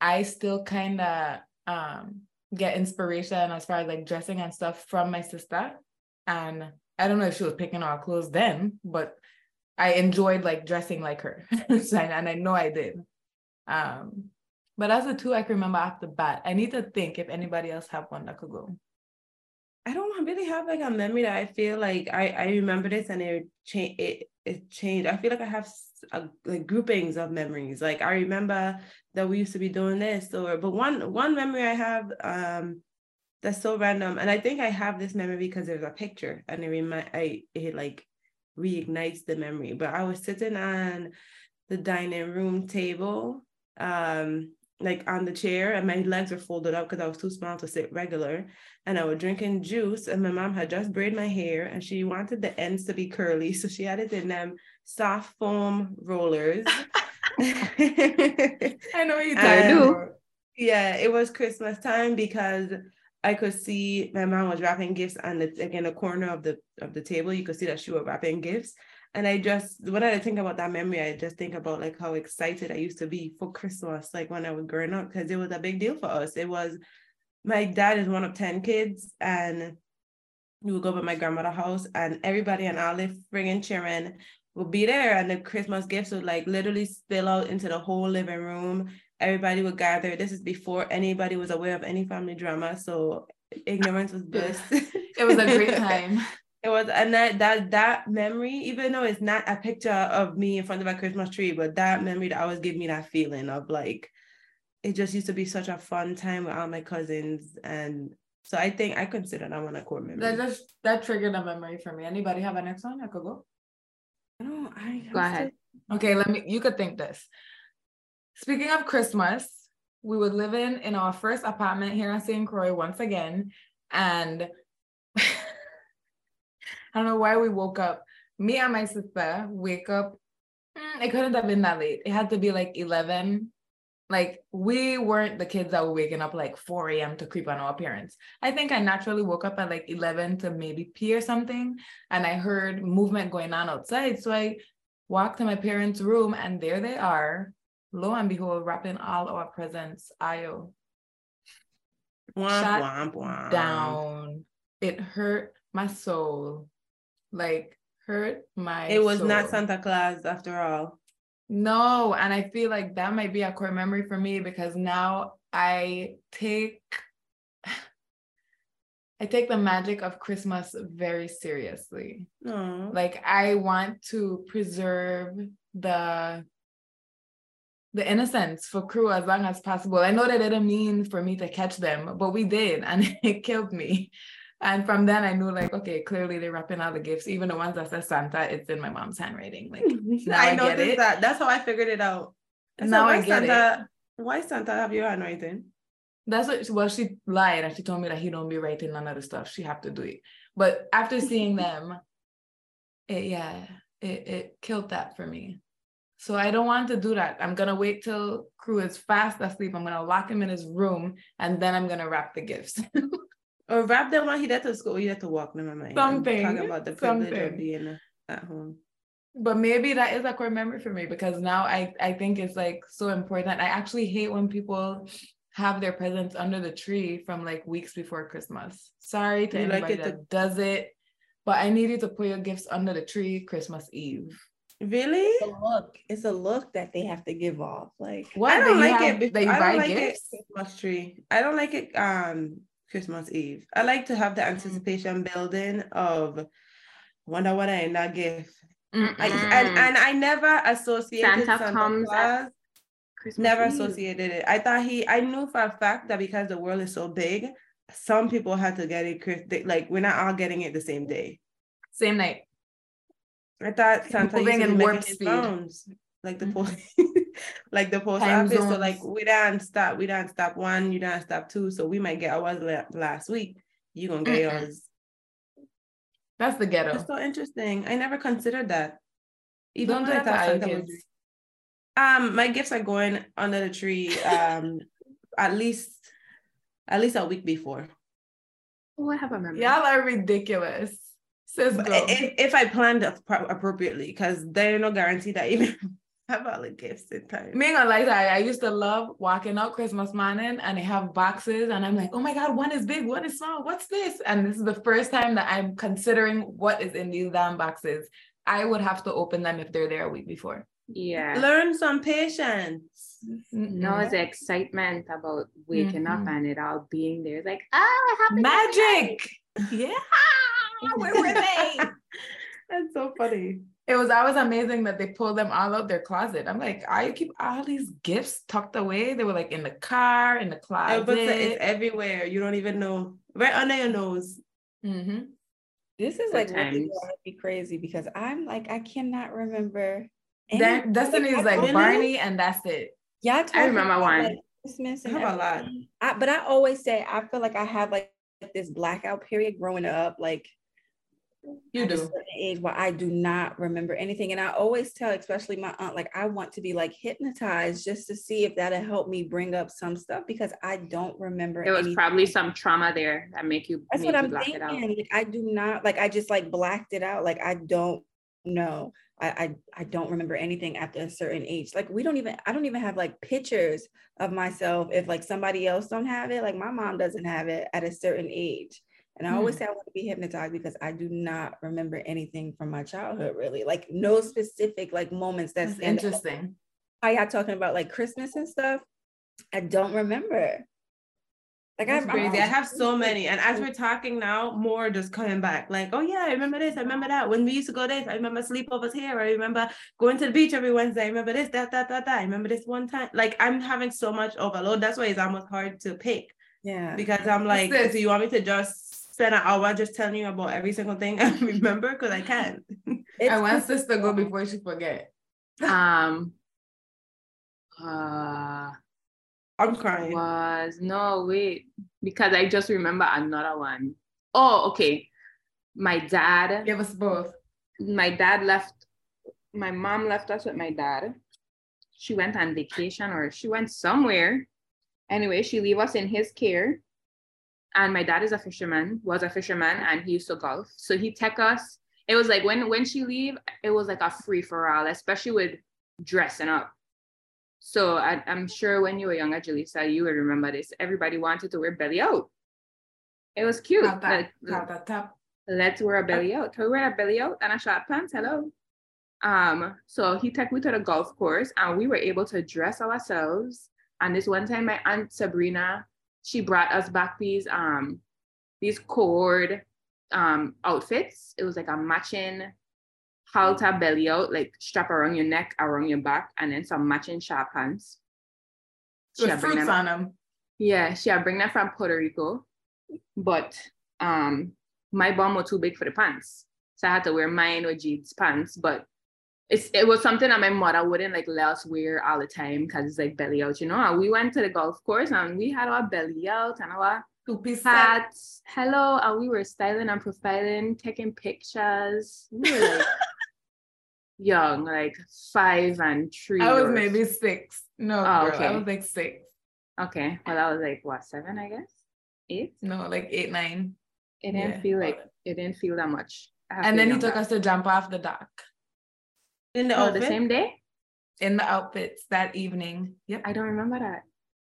I still kind of um, get inspiration as far as like dressing and stuff from my sister. And I don't know if she was picking our clothes then, but I enjoyed like dressing like her. *laughs* and I know I did. Um, but that's the two I can remember off the bat. I need to think if anybody else have one that could go. I don't really have like a memory that I feel like I I remember this and it changed it it changed. I feel like I have a, like groupings of memories. Like I remember that we used to be doing this or but one one memory I have um that's so random and I think I have this memory because there's a picture and it remind I it like reignites the memory. But I was sitting on the dining room table um like on the chair and my legs were folded up because I was too small to sit regular. And I was drinking juice and my mom had just braided my hair and she wanted the ends to be curly. So she added in them soft foam rollers. *laughs* *laughs* I know you do. Yeah, it was Christmas time because I could see my mom was wrapping gifts on the like in the corner of the of the table. You could see that she was wrapping gifts. And I just, when I think about that memory, I just think about like how excited I used to be for Christmas, like when I was growing up, because it was a big deal for us. It was, my dad is one of 10 kids, and we would go to my grandmother's house, and everybody and all the friggin' children would be there, and the Christmas gifts would like literally spill out into the whole living room. Everybody would gather. This is before anybody was aware of any family drama. So ignorance was bliss. it was a great *laughs* time. It was, and that that that memory, even though it's not a picture of me in front of a Christmas tree, but that memory that always gave me that feeling of like, it just used to be such a fun time with all my cousins, and so I think I consider that one a core memory. That just that triggered a memory for me. Anybody have a next one? I could go. No, I go ahead. Okay, let me. You could think this. Speaking of Christmas, we would live in in our first apartment here in St. Croix once again, and I don't know why we woke up. Me and my sister wake up. Mm, it couldn't have been that late. It had to be like 11. Like we weren't the kids that were waking up like 4 a.m. to creep on our parents. I think I naturally woke up at like 11 to maybe pee or something. And I heard movement going on outside. So I walked to my parents' room and there they are. Lo and behold, wrapping all our presents. Ayo. Womp, womp, womp. down. It hurt my soul like hurt my it was soul. not santa claus after all no and i feel like that might be a core memory for me because now i take *sighs* I take the magic of Christmas very seriously. No. Like I want to preserve the the innocence for crew as long as possible. I know that it didn't mean for me to catch them, but we did, and *laughs* it killed me. And from then I knew like, okay, clearly they're wrapping all the gifts, even the ones that says Santa, it's in my mom's handwriting. Like *laughs* I, I get noticed it. that. That's how I figured it out. said, Now I get it. Why Santa have your handwriting? That's what well, she lied and she told me that he don't be writing none of the stuff. She have to do it. But after seeing *laughs* them, it yeah, it, it killed that for me. So I don't want to do that. I'm gonna wait till crew is fast asleep. I'm gonna lock him in his room and then I'm gonna wrap the gifts. *laughs* Or wrap them when he had to school, you had to walk them. I'm Something, talking about the privilege something. of being at home. but maybe that is a core memory for me because now I, I think it's like so important. I actually hate when people have their presents under the tree from like weeks before Christmas. Sorry to You like anybody it to- that does it, but I need you to put your gifts under the tree Christmas Eve. Really? It's a look. It's a look that they have to give off. Like What I don't That you like have- it. bef- that I buy don't like gifts? it Christmas tree. I don't like it um Christmas Eve. I like to have the mm-hmm. anticipation building of wonder what I in that gift. I, mm-hmm. and and I never associated Santa Santa, comes Claus. Christmas Never Eve. associated it. I thought he. I knew for a fact that because the world is so big, some people had to get it. Like we're not all getting it the same day. Same night. I thought Santa used to be in making warp his speed. rounds, like the post, *laughs* like the post Time office. So like we don't stop, we don't stop one, you don't stop two. So we might get ours last week. You gonna get yours. That's the ghetto. That's so interesting. I never considered that. Even Don't do that to kids. Um, my gifts are going under the tree. Um, *laughs* at least, at least a week before. Oh, I have a memory. Y'all are ridiculous. Sis, if, if I planned appropriately, because there's no guarantee that even *laughs* have all the gifts in time. Me ain't gonna lie to I used to love walking out Christmas morning and they have boxes and I'm like, oh my God, one is big, one is small. What's this? And this is the first time that I'm considering what is in these damn boxes. I would have to open them if they're there a week before. Yeah. Learn some patience. No, it's the excitement about waking up Mhm. and it all being there. It's like, ah, happy magic. *laughs* Yeah. Where were they? *laughs* That's so funny. It was always amazing that they pulled them all out their closet. I'm like, I keep all these gifts tucked away. They were like in the car, in the closet. would say it's everywhere. You don't even know. Right under your nose. hmm this is Good like really times. driving me crazy because I'm like I cannot remember. That Destiny is like Barney, and that's it. Yeah, I, talking remember about, one. like, Christmas I and have a lot. I, but I always say I feel like I have like this blackout period growing up, like You at a do. certain age where I do not remember anything. And I always tell, especially my aunt, like I want to be like hypnotized just to see if that'll help me bring up some stuff because I don't remember. There was anything. probably some trauma there that make you That's make what you I'm thinking. Like I do not like I just like blacked it out. Like I don't know. I, I I don't remember anything after a certain age. Like we don't even I don't even have like pictures of myself if like somebody else don't have it. Like my mom doesn't have it at a certain age. And I always Hmm. say I want to be hypnotized because I do not remember anything from my childhood really. Like no specific like moments that's That's interesting. How y'all talking about like Christmas and stuff? I don't remember. Like That's I'm crazy. I have so many. And as we're talking now, more just coming back. Like, oh yeah, I remember this. I remember that. When we used to go this, I remember sleepovers here. I remember going to the beach every Wednesday. I remember this, that, that, that, that. I remember this one time. Like I'm having so much overload. That's why it's almost hard to pick. yeah. Because I'm like, do you want me to just spend an hour just telling you about every single thing *laughs* I remember? Because I can't. It's I want just- sis to go before she forget. *laughs* Um uh I'm crying. was no wait because I just remember another one. Oh, okay. My dad, Give us both. my dad left, my mom left us with my dad. She went on vacation or she went somewhere. Anyway, she leave us in his care. And my dad is a fisherman, was a fisherman, and he used to golf. So he take us. It was like when when she leave, it was like a free for all, especially with dressing up. So I, I'm sure when you were younger, Jaleesa, you would remember this. Everybody wanted to wear belly out. It was cute. Top, Like, top, top, top. let's wear a belly out. Can we wear a belly out and a short pants? Hello. Um, so he took me to the golf course and we were able to dress ourselves. And this one time, my aunt Sabrina, she brought us back these um these cord um outfits. It was like a matching halter belly out, like strap around your neck, around your back, and then some matching sharp pants. She With fruits them- on them. yeah, she had bring that from Puerto Rico, but um, my bum was too big for the pants, so I had to wear mine with jeans pants. But it's it was something that my mother wouldn't like let us wear all the time because it's like belly out, you know. And we went to the golf course and we had our belly out and our Two piece hats. Hello, and we were styling and profiling, taking pictures. We were like *laughs* young, like five and three. I was maybe six. No, Oh, girl, I was like six. okay. Well, I was like what seven, I guess, eight. No, like eight, nine. It didn't Yeah. feel like it didn't feel that much. And then he took younger. us to jump off the dock In the Oh, outfit? the same day. in the outfits that evening. Yep. I don't remember that.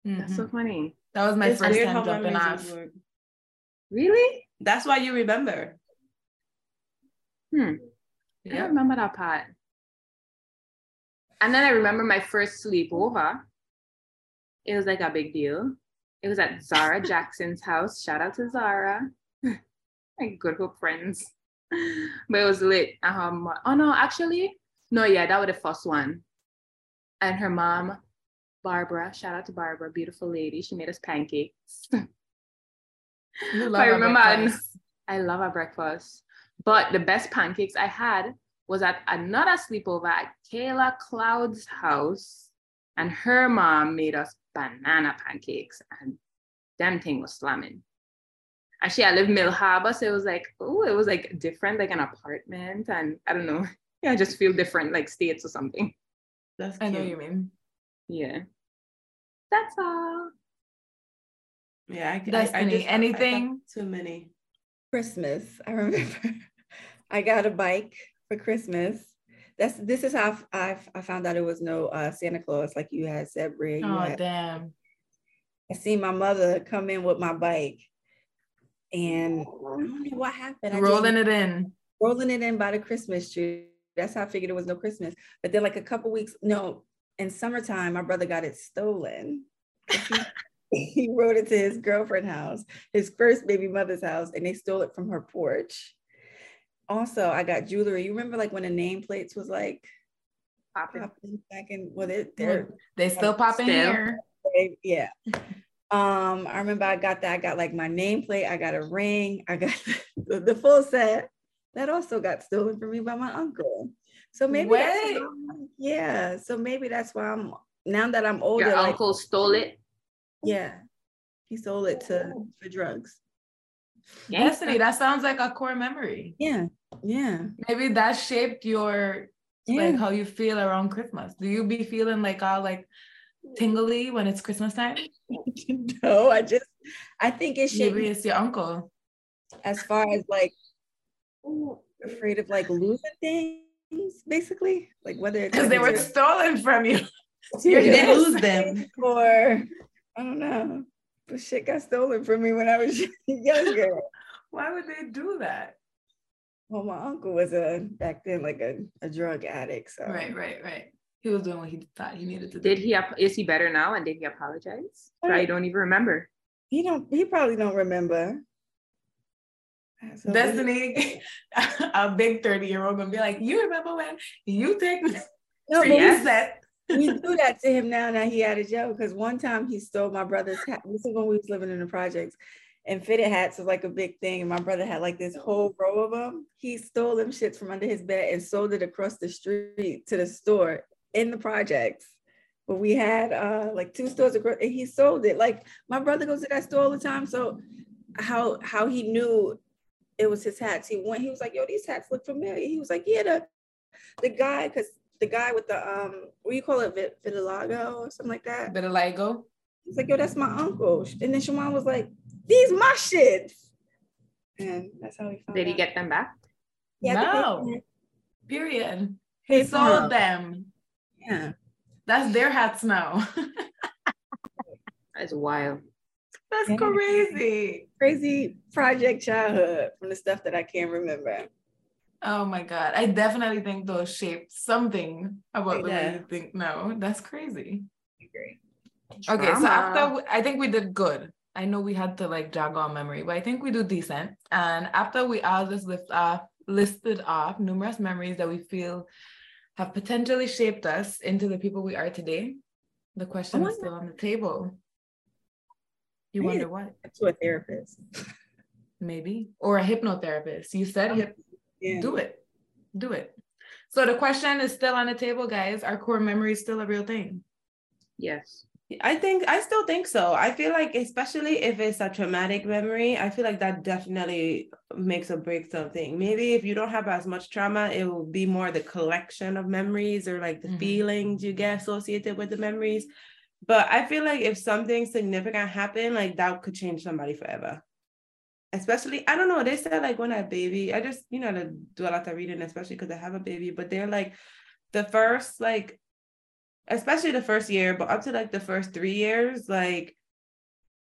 That's so Mhm. funny. That was my It's first time jumping off. work. Really? That's why you remember. Hmm. I don't remember that part. And then I remember my first sleepover. It was like a big deal. It was at Zara *laughs* Jackson's house. Shout out to Zara. my good hope friends. But it was lit. And her mo- oh no, actually, no, yeah, that was the first one. And her mom, Barbara, shout out to Barbara, beautiful lady. She made us pancakes. *laughs* You I love our remember I- breakfast. I love our breakfast. But the best pancakes I had was at another sleepover at Kayla Cloud's house. And her mom made us banana pancakes. And them thing was slamming. Actually, I live Mill Harbor, so it was like, oh, it was like different, like an apartment. And I don't know. *laughs* Yeah, I just feel different, like states or something. That's I know what you mean. Yeah. That's all. Yeah, I, I- I, Destiny, just- I- I anything? too many. Christmas. I remember *laughs* I got a bike for Christmas. That's this is how I I found out it was no uh, Santa Claus like you had said, Bria. Oh had- damn. I seen my mother come in with my bike, and I don't know what happened. I just- Rolling it in. rolling it in by the Christmas tree. That's how I figured it was no Christmas. But then, like a couple weeks, no, in summertime, my brother got it stolen. *laughs* He, he rode it to his girlfriend's house, his first baby mother's house, and they stole it from her porch. Also, I got jewelry. You remember, like when the nameplates was like Popping. popping back in? Well, they, they're They still popping Still. here. they- yeah. Um, I remember I got that. I got like my nameplate, I got a ring, I got *laughs* the, the full set. That also got stolen from me by my uncle. So maybe that's why Wait. I'm- yeah. So maybe that's why I'm now that I'm older. Your like, uncle stole it. yeah, he sold it to oh. for drugs. Destiny, that sounds like a core memory. Yeah, yeah, Maybe that shaped your yeah. like how you feel around Christmas. Do you be feeling like all like tingly when it's Christmas time? *laughs* no, I just I think it shaped Maybe it's your uncle. as far as like afraid of like losing things, basically. Like whether Because they were stolen from you. You Yes. didn't lose them. or I don't know. But shit got stolen from me when I was *laughs* younger. Why would they do that? Well, my uncle was a back then like a, a drug addict. So Right, right, right. He was doing what he thought he needed to do. Did he? ap- Is he better now? And did he apologize? I don't even remember. he don't he probably don't remember. So Destiny, *laughs* a big 30 year old gonna be like, You remember when you take No, for but Yes. you said we, we do *laughs* that to him now that he had a joke because one time he stole my brother's hat. This is when we was living in the projects. And fitted hats was like a big thing. And my brother had like this whole row of them. He stole them shits from under his bed and sold it across the street to the store in the projects. But we had uh like two stores across and he sold it. Like my brother goes to that store all the time. So how how he knew it was his hats. He went, he was like, yo, these hats look familiar. He was like, yeah, the the guy, because the guy with the um, what do you call it, Vit- vitiligo or something like that. Better let. He's like, yo, that's my uncle. And then Shaman was like, these my shits. And that's how he found Did he out. get them back? Yeah, I No. Period. He He sold them. Yeah. That's their hats now. *laughs* That's wild. That's Yeah. crazy. Crazy project childhood from the stuff that I can't remember. Oh my God. I definitely think those shaped something about the way you think now. That's crazy. I agree. Okay, so after we- I think we did good. I know we had to like jog our memory, but I think we do decent. And after we all just lift off, listed off numerous memories that we feel have potentially shaped us into the people we are today, the question is still on the table. You wonder what? To a therapist. Maybe. Or a hypnotherapist. You said hip, yeah. do it. Do it. So the question is still on the table, guys. Are core memories still a real thing? Yes. I think I still think so. I feel like especially if it's a traumatic memory, I feel like that definitely makes or breaks something. Maybe if you don't have as much trauma, it will be more the collection of memories or like the mm-hmm. feelings you get associated with the memories. But I feel like if something significant happened, like that could change somebody forever. Especially, I don't know, they said like when I baby, I just, you know, to do a lot of reading, especially because I have a baby, but they're like the first like especially the first year, but up to like the first three years, like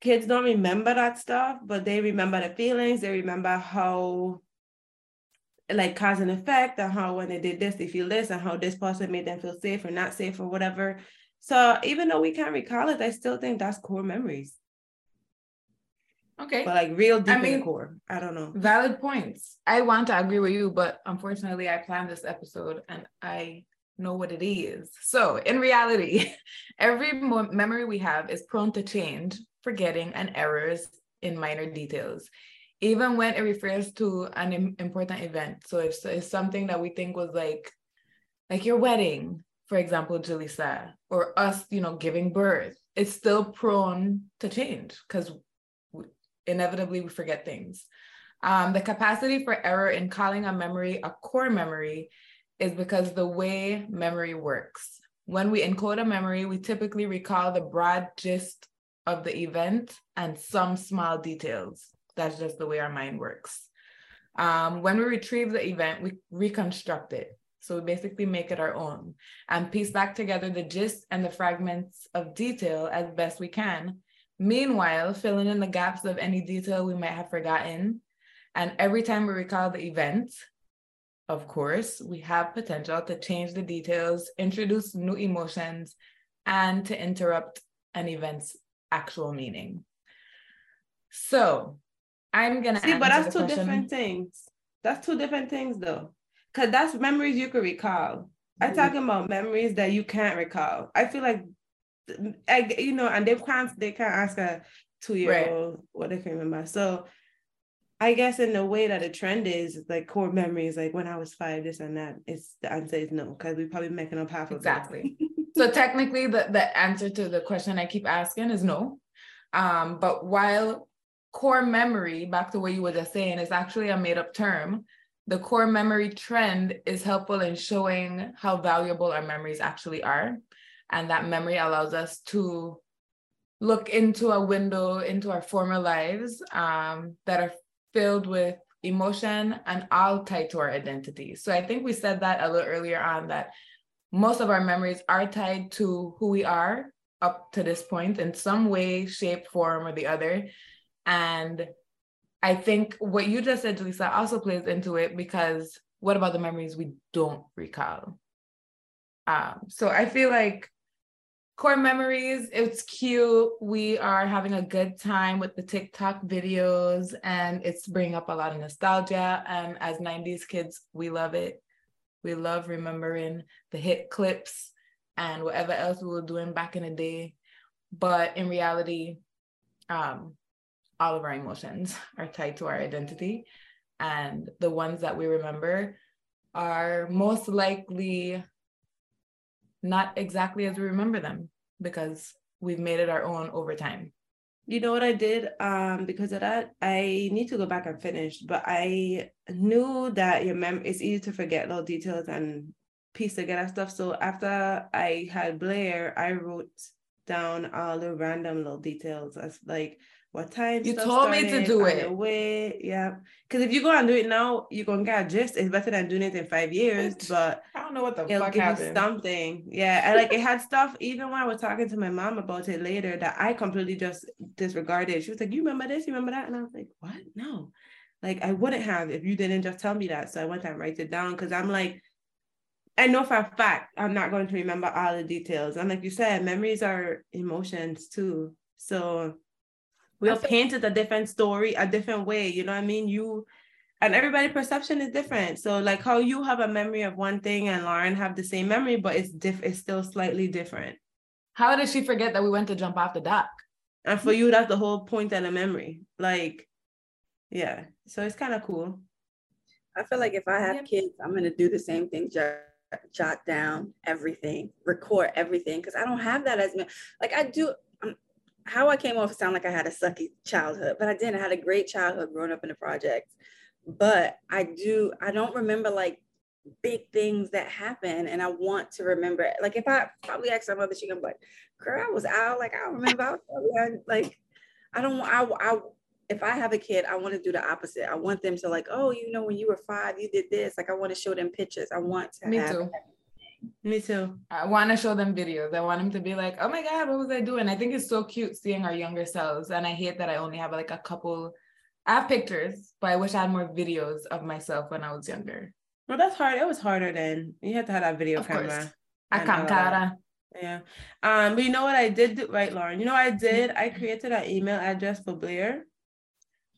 kids don't remember that stuff, but they remember the feelings, they remember how like cause and effect and how when they did this, they feel this and how this person made them feel safe or not safe or whatever. So even though we can't recall it, I still think that's core memories. Okay. But like real deep I mean, core. I don't know. Valid points. I want to agree with you, but unfortunately I planned this episode and I know what it is. So, in reality, *laughs* every mo- memory we have is prone to change, forgetting, and errors in minor details, even when it refers to an Im- important event. So, if it's something that we think was like, like your wedding, for example, Julissa, or us, you know, giving birth, it's still prone to change because inevitably we forget things. Um, the capacity for error in calling a memory a core memory is because the way memory works. When we encode a memory, we typically recall the broad gist of the event and some small details. That's just the way our mind works. Um, when we retrieve the event, we reconstruct it. So we basically make it our own and piece back together the gist and the fragments of detail as best we can. Meanwhile, filling in the gaps of any detail we might have forgotten. And every time we recall the event, of course, we have potential to change the details, introduce new emotions, and to interrupt an event's actual meaning. So I'm gonna see, but that's two question. different things. That's two different things though. Cause that's memories you can recall. I'm mm-hmm. talking about memories that you can't recall. I feel like I, you know, and they can't they can't ask a two-year-old right. what they can remember. So I guess in the way that the trend is, like core memories, like when I was five, this and that, it's the answer is no, because we're probably making up half of exactly. *laughs* so technically, the, the answer to the question I keep asking is no. Um, but while core memory, back to what you were just saying, is actually a made up term, the core memory trend is helpful in showing how valuable our memories actually are. And that memory allows us to look into a window into our former lives um, that are filled with emotion and all tied to our identity. So I think we said that a little earlier on that most of our memories are tied to who we are up to this point in some way, shape, form, or the other. And I think what you just said, Lisa, also plays into it because what about the memories we don't recall? Um, so I feel like core memories it's cute. We are having a good time with the tiktok videos and it's bringing up a lot of nostalgia. And as 90s kids we love it. We love remembering the hit clips and whatever else we were doing back in the day. But in reality um, all of our emotions are tied to our identity and the ones that we remember are most likely not exactly as we remember them because we've made it our own over time. You know what I did? Um, because of that, I need to go back and finish, but I knew that your mem it's easy to forget little details and piece together stuff. So after I had Blair, I wrote down all the random little details as like what time you told me to do it. way yeah. Because if you go and do it now you're gonna get a gist. It's better than doing it in five years but i don't know what the fuck happened. something. Yeah and like it had stuff even when i was talking to my mom about it later that i completely just disregarded. She was like you remember this? You remember that? And i was like what? No. Like i wouldn't have if you didn't just tell me that. So i went and write it down because i'm like I know for a fact I'm not going to remember all the details. And like you said, memories are emotions too. So we all painted a different story, a different way. You know what I mean? You and everybody perception is different. So like how you have a memory of one thing and Lauren have the same memory, but it's diff it's still slightly different. How did she forget that we went to jump off the dock? And for you, that's the whole point of the memory. Like, yeah. So it's kind of cool. I feel like if I have Yep. kids, I'm gonna do the same thing. Jot, jot down everything, record everything, because I don't have that as much. Like I do. How I came off sound like I had a sucky childhood, but I didn't. I had a great childhood growing up in the projects. But I do. I don't remember like big things that happen, and I want to remember. it. Like if I probably ask my mother, she gonna be like, "Girl, I was out. Like I don't remember. I was like I don't. I I if I have a kid, I want to do the opposite. I want them to like, oh, you know, when you were five, you did this. Like, I want to show them pictures. I want to Me have. too. Me too. I want to show them videos. I want them to be like, oh my God, what was I doing? I think it's so cute seeing our younger selves. And I hate that I only have like a couple, I have pictures, but I wish I had more videos of myself when I was younger. Well, that's hard. It was harder then. You had to have that video Of course. camera. I can't cara. Yeah. Um, but you know what I did do, right, Lauren? You know what I did? I created an email address for Blair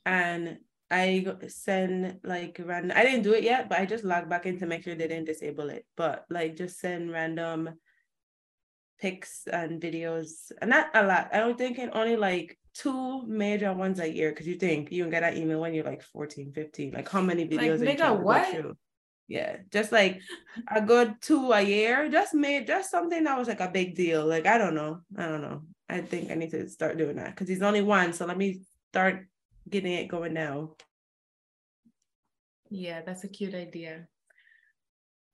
and I send like random I didn't do it yet, but I just logged back in to make sure they didn't disable it. But like just send random pics and videos. And not a lot. I don't think in only like two major ones a year because you think you can get that email when you're like 14, 15. Like how many Like, videos are you nigga, what? through? Yeah, just like a good two a year. Just made just something that was like a big deal. Like I don't know. I don't know. I think I need to start doing that because he's only one. So let me start getting it going now. Yeah, that's a cute idea.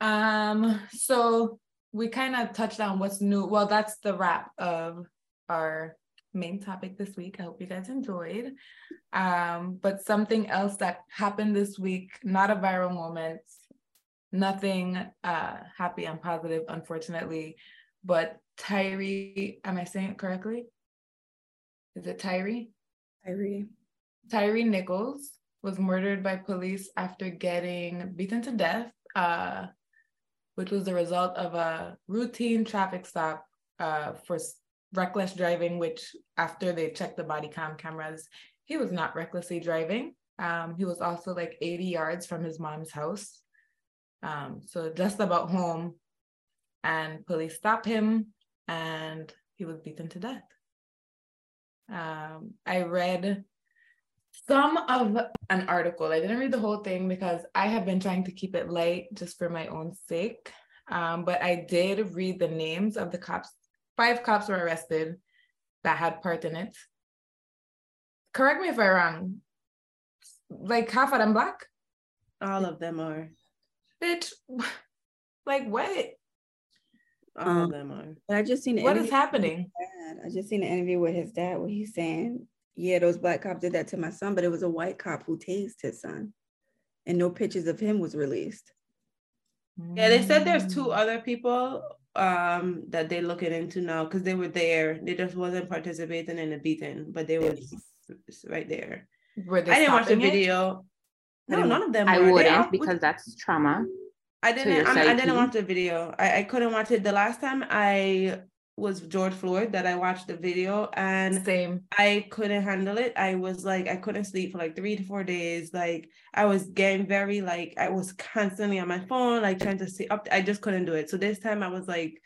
Um, so we kind of touched on what's new. Well, that's the wrap of our main topic this week. I hope you guys enjoyed. Um, but something else that happened this week, not a viral moment, nothing uh happy and positive, unfortunately, but Tyree, am I saying it correctly? Is it Tyree? Tyree. Tyree Nichols was murdered by police after getting beaten to death, uh, which was the result of a routine traffic stop uh, for reckless driving, which after they checked the body cam cameras, he was not recklessly driving. Um, he was also like 80 yards from his mom's house. Um, so just about home. And police stopped him and he was beaten to death. Um, I read some of an article. I didn't read the whole thing because I have been trying to keep it light just for my own sake. Um, but I did read the names of the cops. Five cops were arrested that had part in it. Correct me if I'm wrong. Like half of them black? All of them are. Bitch, *laughs* like what? All Um, of them are. But I just seen the What is interview happening? with his dad. I just seen an interview with his dad where he's saying, "Yeah, those black cops did that to my son, but it was a white cop who tased his son, and no pictures of him was released." Yeah, they said there's two other people um that they're looking into now because they were there. They just wasn't participating in the beating, but they was right there. Were they I didn't watch the stopping it? video. No, none of them. I wouldn't all- because that's trauma. I didn't. I, I didn't watch the video. I, I couldn't watch it. The last time I was George Floyd that I watched the video and Same. I couldn't handle it. I was like, I couldn't sleep for like three to four days. Like I was getting very like I was constantly on my phone, like trying to stay up. I just couldn't do it. So this time I was like,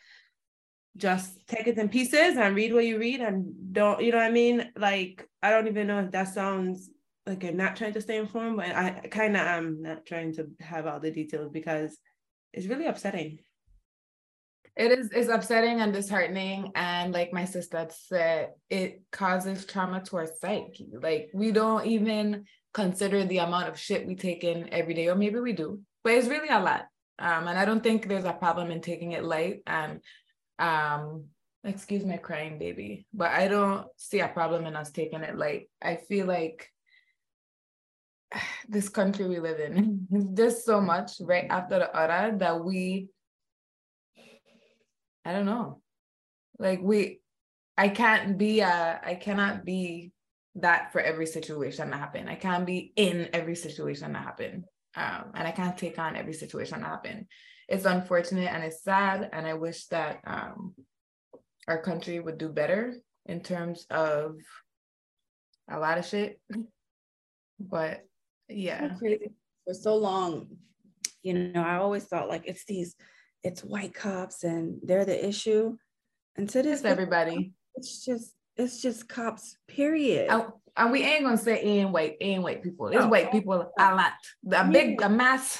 just take it in pieces and read what you read and don't, you know what I mean? Like I don't even know if that sounds like I'm not trying to stay informed, but I kind of am not trying to have all the details because it's really upsetting. It is it's upsetting and disheartening. And like my sister said, it causes trauma to our psyche. Like we don't even consider the amount of shit we take in every day, or maybe we do, but it's really a lot. Um, and I don't think there's a problem in taking it light. And um, excuse my crying baby, but I don't see a problem in us taking it light. I feel like *sighs* this country we live in, *laughs* there's so much right after the other that we I don't know. Like we I can't be uh I cannot be that for every situation that happen. I can't be in every situation that happen. Um, and I can't take on every situation that happen. It's unfortunate and it's sad. And I wish that um our country would do better in terms of a lot of shit. But yeah. So crazy. For so long, you know, I always thought like it's these, it's white cops and they're the issue. And to this It's everybody. it's just it's just cops, period. And, we ain't gonna say ain't white, ain't white people. It's Oh. white people a lot. A big a mass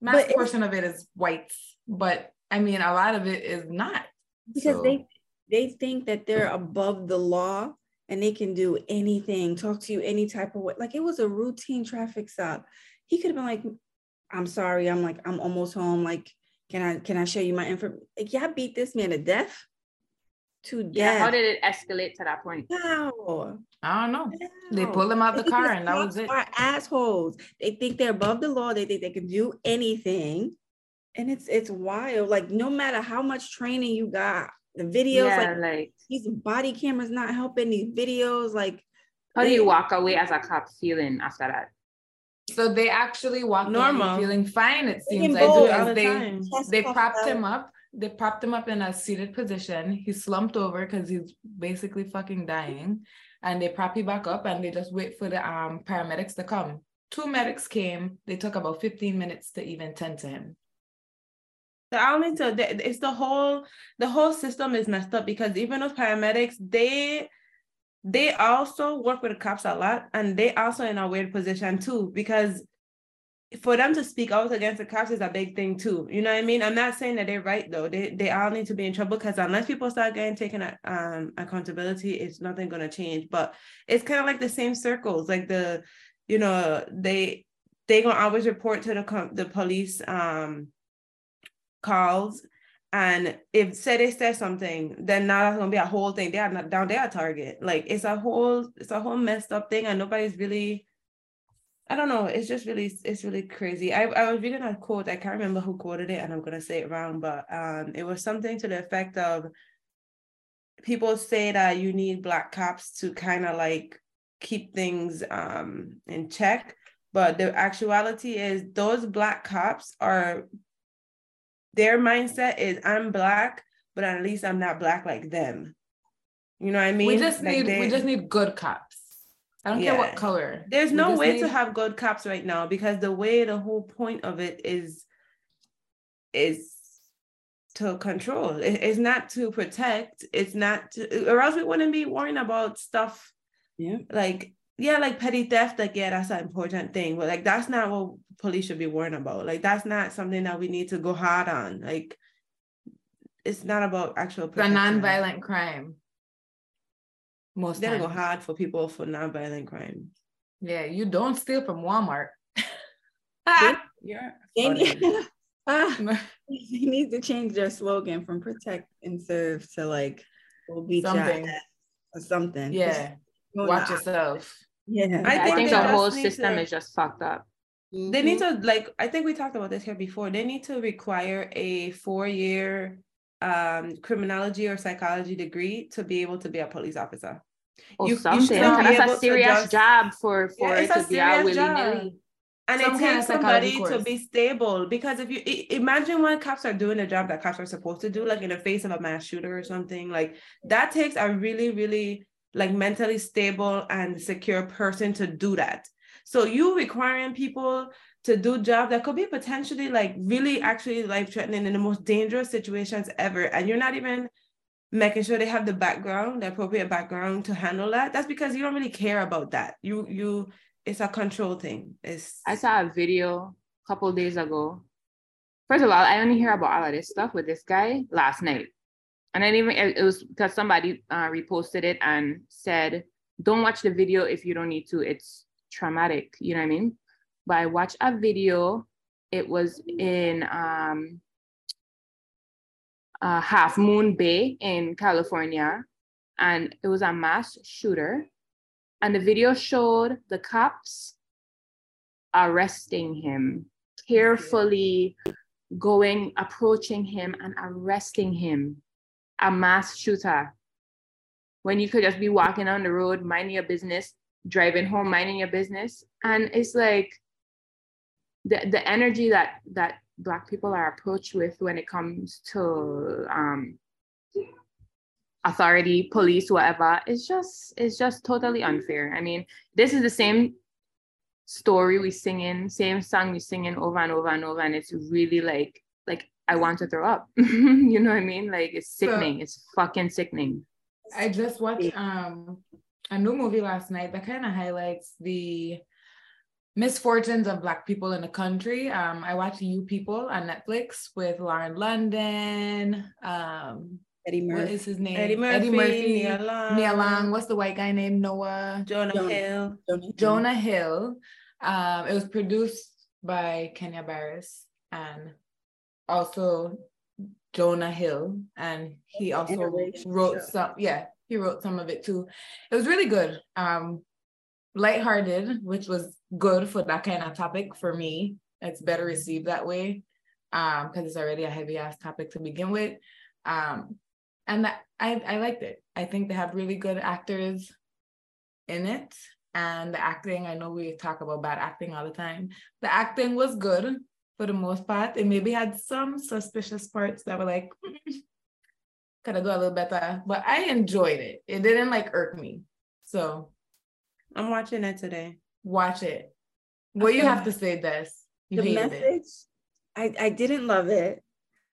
mass But portion of it is whites, but I mean a lot of it is not. because So- they they think that they're above the law and they can do anything, talk to you any type of way. Like it was a routine traffic stop. He could have been like, "I'm sorry, I'm like I'm almost home. Like, can I can I show you my info?" Like, yeah, I beat this man to death. To death. Yeah, how did it escalate to that point? How? I don't know. They How? pulled him out the car and that was it. Are assholes. They think they're above the law. They think they can do anything, and it's it's wild. Like no matter how much training you got, the videos yeah, like like these body cameras not helping. These videos like how do you walk away as a cop feeling after that? So they actually walked Normal. feeling fine, it seems like, both the they time. they propped him up. They propped him up in a seated position. He slumped over because he's basically fucking dying. And they prop him back up and they just wait for the um paramedics to come. Two medics came. They took about 15 minutes to even tend to him. So I need to. It's the whole the whole system is messed up because even those paramedics, they they also work with the cops a lot, and they also in a weird position too because for them to speak out against the cops is a big thing too. You know what I mean? I'm not saying that they're right though. They they all need to be in trouble because unless people start getting taken um accountability, it's nothing gonna change. But it's kind of like the same circles, like the you know they they gonna always report to the the police um calls and if say they say something then now that's gonna be a whole thing they are not down their target like it's a whole it's a whole messed up thing and nobody's really I don't know. It's just really, it's really crazy. I, I was reading a quote. I can't remember who quoted it, and I'm gonna say it wrong, but um, it was something to the effect of people say that you need black cops to kind of like keep things um in check, but the actuality is those black cops are their mindset is I'm black, but at least I'm not black like them. You know what I mean? we just Like need we just need good cops. I don't care what color. there's We no way need- to have good cops right now because the way the whole point of it is is to control. It- it's not to protect. It's not to, or else we wouldn't be worrying about stuff Yeah. like yeah, like petty theft. Like yeah, that's an important thing, but like that's not what police should be worrying about. Like that's not something that we need to go hard on. Like it's not about actual. a protection. non-violent crime. Most They times. go hard for people for non-violent crime. Yeah, you don't steal from Walmart. *laughs* Yeah. They need, *laughs* ah, *laughs* they need to change their slogan from protect and serve to like we'll beat Something. or something. yeah, Go watch nah. yourself. Yeah. I I think think the whole system to- is just fucked up. They need to like I think we talked about this here before. They need to require a four-year um criminology or psychology degree to be able to be a police officer. Or You- you something. should 'cause be That's a serious just- job for for Yeah, it it's a be out serious willy job. nilly. And Some it takes somebody psychology to be stable because if you i- imagine when cops are doing the job that cops are supposed to do, like in the face of a mass shooter or something, like that takes a really, really like mentally stable and secure person to do that. So you requiring people to do job that could be potentially like really actually life threatening in the most dangerous situations ever, and you're not even making sure they have the background, the appropriate background to handle that. That's because you don't really care about that. You you it's a control thing. It's I saw a video a couple days ago. First of all, I only hear about all of this stuff with this guy last night. And I didn't even, it was because somebody uh, reposted it and said, don't watch the video if you don't need to. It's traumatic. You know what I mean? But I watched a video. It was in um, uh, Half Moon Bay in California. And it was a mass shooter. And the video showed the cops arresting him, carefully going, approaching him and arresting him, a mass shooter. When you could just be walking on the road, minding your business, driving home, minding your business. And it's like the, the energy that that black people are approached with when it comes to um authority, police, whatever. It's just it's just totally unfair. I mean, this is the same story we sing in, same song we sing in over and over and over, and it's really like like I want to throw up. *laughs* you know what I mean? Like it's sickening. So, it's fucking sickening. I just watched um a new movie last night that kind of highlights the misfortunes of black people in the country. Um, I watched You People on Netflix with Lauren London. Um, Eddie Murphy. What is his name? Eddie Murphy. Eddie Murphy. Nia Long. Nia Long. What's the white guy named Noah? Jonah, Jonah Hill. Jonah, Jonah Hill. Um, it was produced by Kenya Barris and also Jonah Hill, and he also wrote some. Yeah, he wrote some of it too. It was really good. Um, lighthearted, which was good for that kind of topic for me. It's better received that way um because it's already a heavy ass topic to begin with. Um, and I I liked it. I think they have really good actors in it, and the acting. I know we talk about bad acting all the time. The acting was good for the most part. It maybe had some suspicious parts that were like, *clears throat* could I do a little better? But I enjoyed it. It didn't like irk me. So I'm watching it today. Watch it. What okay. you have to say this? You the message, it. I, I didn't love it.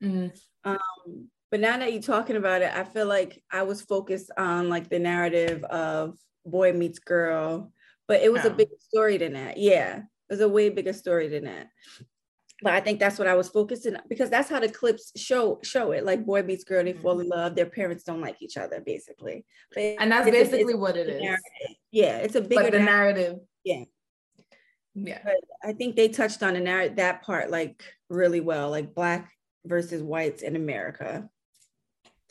Mm. Um, but now that you're talking about it, I feel like I was focused on like the narrative of boy meets girl, but it was oh. a bigger story than that. Yeah, it was a way bigger story than that but I think that's what I was focusing on because that's how the clips show show it. Like boy meets girl, they fall in mm-hmm. love. Their parents don't like each other, basically. But and that's basically what it is. Narrative. Yeah, it's a bigger but the narrative. Yeah, yeah. But I think they touched on the narrative that part like really well, like black versus whites in America,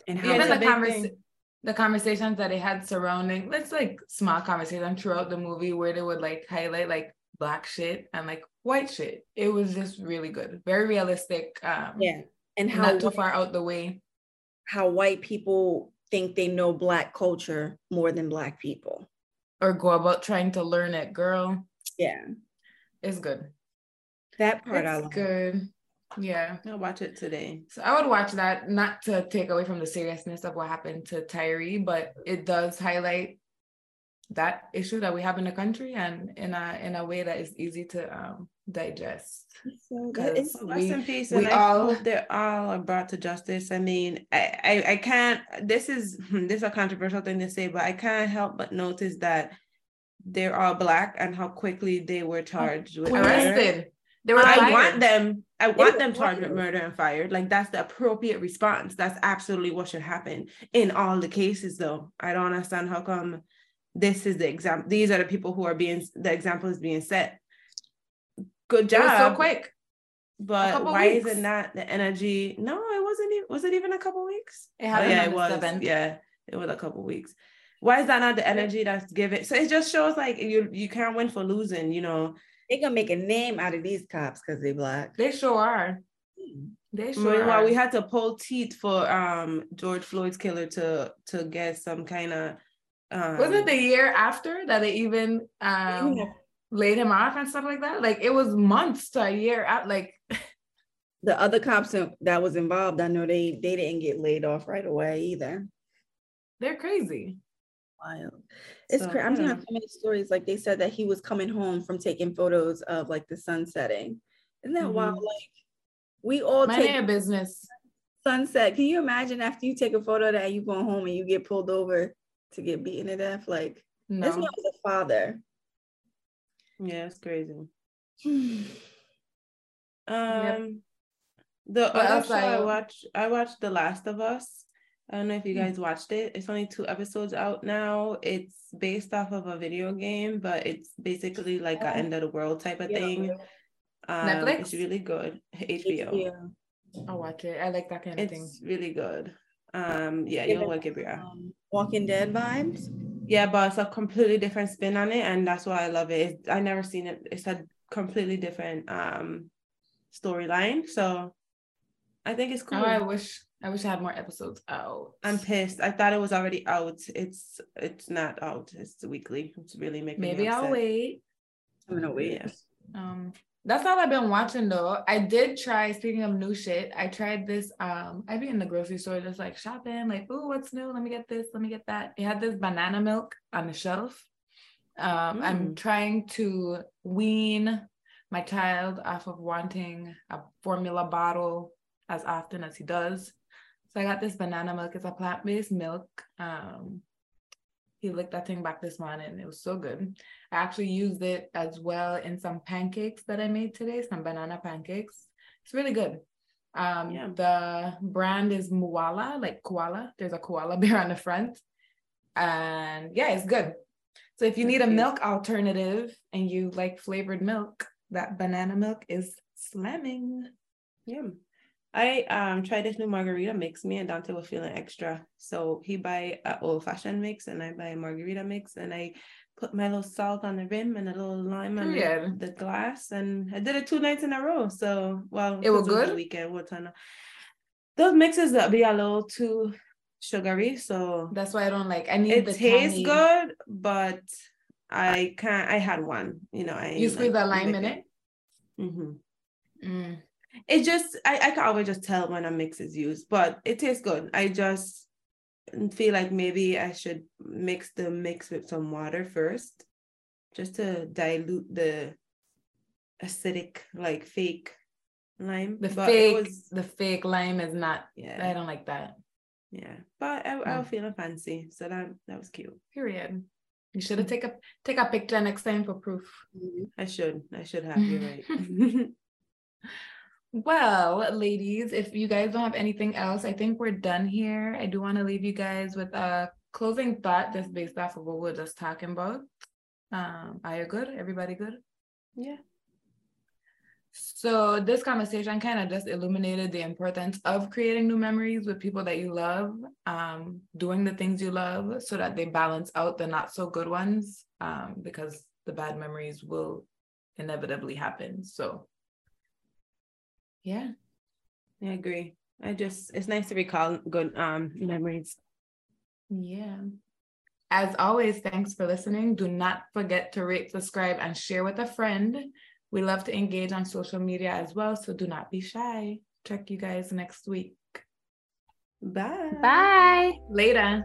and how even the conversation. The conversations that they had surrounding, let's like small conversations throughout the movie where they would like highlight like black shit and like white shit. It was just really good, very realistic. Um, yeah, and how not too far out the way. How white people think they know black culture more than black people, or go about trying to learn it. Girl, yeah, it's good. That part it's I love. good. Yeah, I'll watch it today. So I would watch that, not to take away from the seriousness of what happened to Tyree, but it does highlight that issue that we have in the country and in a in a way that is easy to um, digest. So it's rest in peace, and I all, hope they all are brought to justice. I mean, I, I I can't. This is *laughs* this is a controversial thing to say, but I can't help but notice that they're all black and how quickly they were charged with arrested. Murder. They were. I fired. want them. I want them charged with murder and fired. Like that's the appropriate response. That's absolutely what should happen in all the cases, though. I don't understand how come this is the example these are the people who are being the example is being set. Good job so quick. But why weeks. is it not the energy? No it wasn't even was it even a couple weeks? It oh, yeah it was. seventh. yeah it was a couple weeks. Why is that not the energy that's given? So it just shows like you you can't win for losing you know? They gonna make a name out of these cops because they black. They sure are. They sure Meanwhile, we had to pull teeth for um George Floyd's killer to to get some kind of um, Wasn't it the year after that they even um, yeah. laid him off and stuff like that? Like it was months to a year out. Like *laughs* the other cops that was involved, I know they they didn't get laid off right away either. They're crazy. Wild. It's so, crazy. I'm hearing so many stories. Like they said that he was coming home from taking photos of like the sun setting. Isn't that mm-hmm. wild? Like we all My take business sunset. Can you imagine after you take a photo that you go home and you get pulled over to get beaten to death. Like no. this man was a father. Yeah, it's crazy. *sighs* um, yep. the but other show I watched, I watched The Last of Us. I don't know if you hmm. guys watched it. It's only two episodes out now. It's based off of a video game, but it's basically like an end of the world type of yeah. thing. Um, Netflix. It's really good. HBO. HBO. I'll watch it. I like that kind of it's thing. It's really good. Um, yeah, you'll like it, Bria. Um, Walking Dead vibes. Yeah, but it's a completely different spin on it, and that's why I love it. It's, I never seen it. It's a completely different um storyline. So I think it's cool. Oh, I wish I wish I had more episodes out. I'm pissed. I thought it was already out. It's it's not out. It's weekly. It's really making maybe I'll wait. I'm gonna wait. Yeah. Um, that's all I've been watching though. I did try, speaking of new shit, I tried this. Um, I'd be in the grocery store just like shopping, like, oh, what's new? Let me get this, let me get that. It had this banana milk on the shelf. Um, I'm Mm. trying to wean my child off of wanting a formula bottle as often as he does. So I got this banana milk. It's a plant-based milk. Um, he licked that thing back this morning. It was so good. I actually used it as well in some pancakes that I made today, some banana pancakes. It's really good. Um, Yeah. the brand is Mooala, like koala. There's a koala *laughs* bear on the front. And yeah, it's good. So if you need a milk alternative and you like flavored milk, that banana milk is slamming. Yeah. I um tried this new margarita mix. Me and Dante were feeling extra. So he buy an old fashioned mix and I buy a margarita mix and I put my little salt on the rim and a little lime on the, the glass and I did it two nights in a row. So well It was 'cause the good? weekend what time those mixes that be a little too sugary. So That's why I don't like. I need it the tastes tangy- good, but I can't I had one, you know. I You squeeze the lime in it. hmm Mm. It just I, I can always just tell when a mix is used, but it tastes good. I just feel like maybe I should mix the mix with some water first, just to dilute the acidic, like fake lime. The But fake, was- the fake lime is not. Yeah, I don't like that. yeah. But I, I Mm. was feeling fancy, so that that was cute. Period. You should have take a take a picture next time for proof. I should, I should have. You're *laughs* right. *laughs* Well, ladies, if you guys don't have anything else, I think we're done here. I do want to leave you guys with a closing thought just based off of what we we're just talking about. Um, are you good? Everybody good? yeah, So this conversation kind of just illuminated the importance of creating new memories with people that you love, um, doing the things you love so that they balance out the not so good ones, um, because the bad memories will inevitably happen. So yeah. I agree. I just it's nice to recall good um memories. Yeah. As always, thanks for listening. Do not forget to rate, subscribe, and share with a friend. We love to engage on social media as well, so do not be shy. Check you guys next week. Bye. Bye. Later.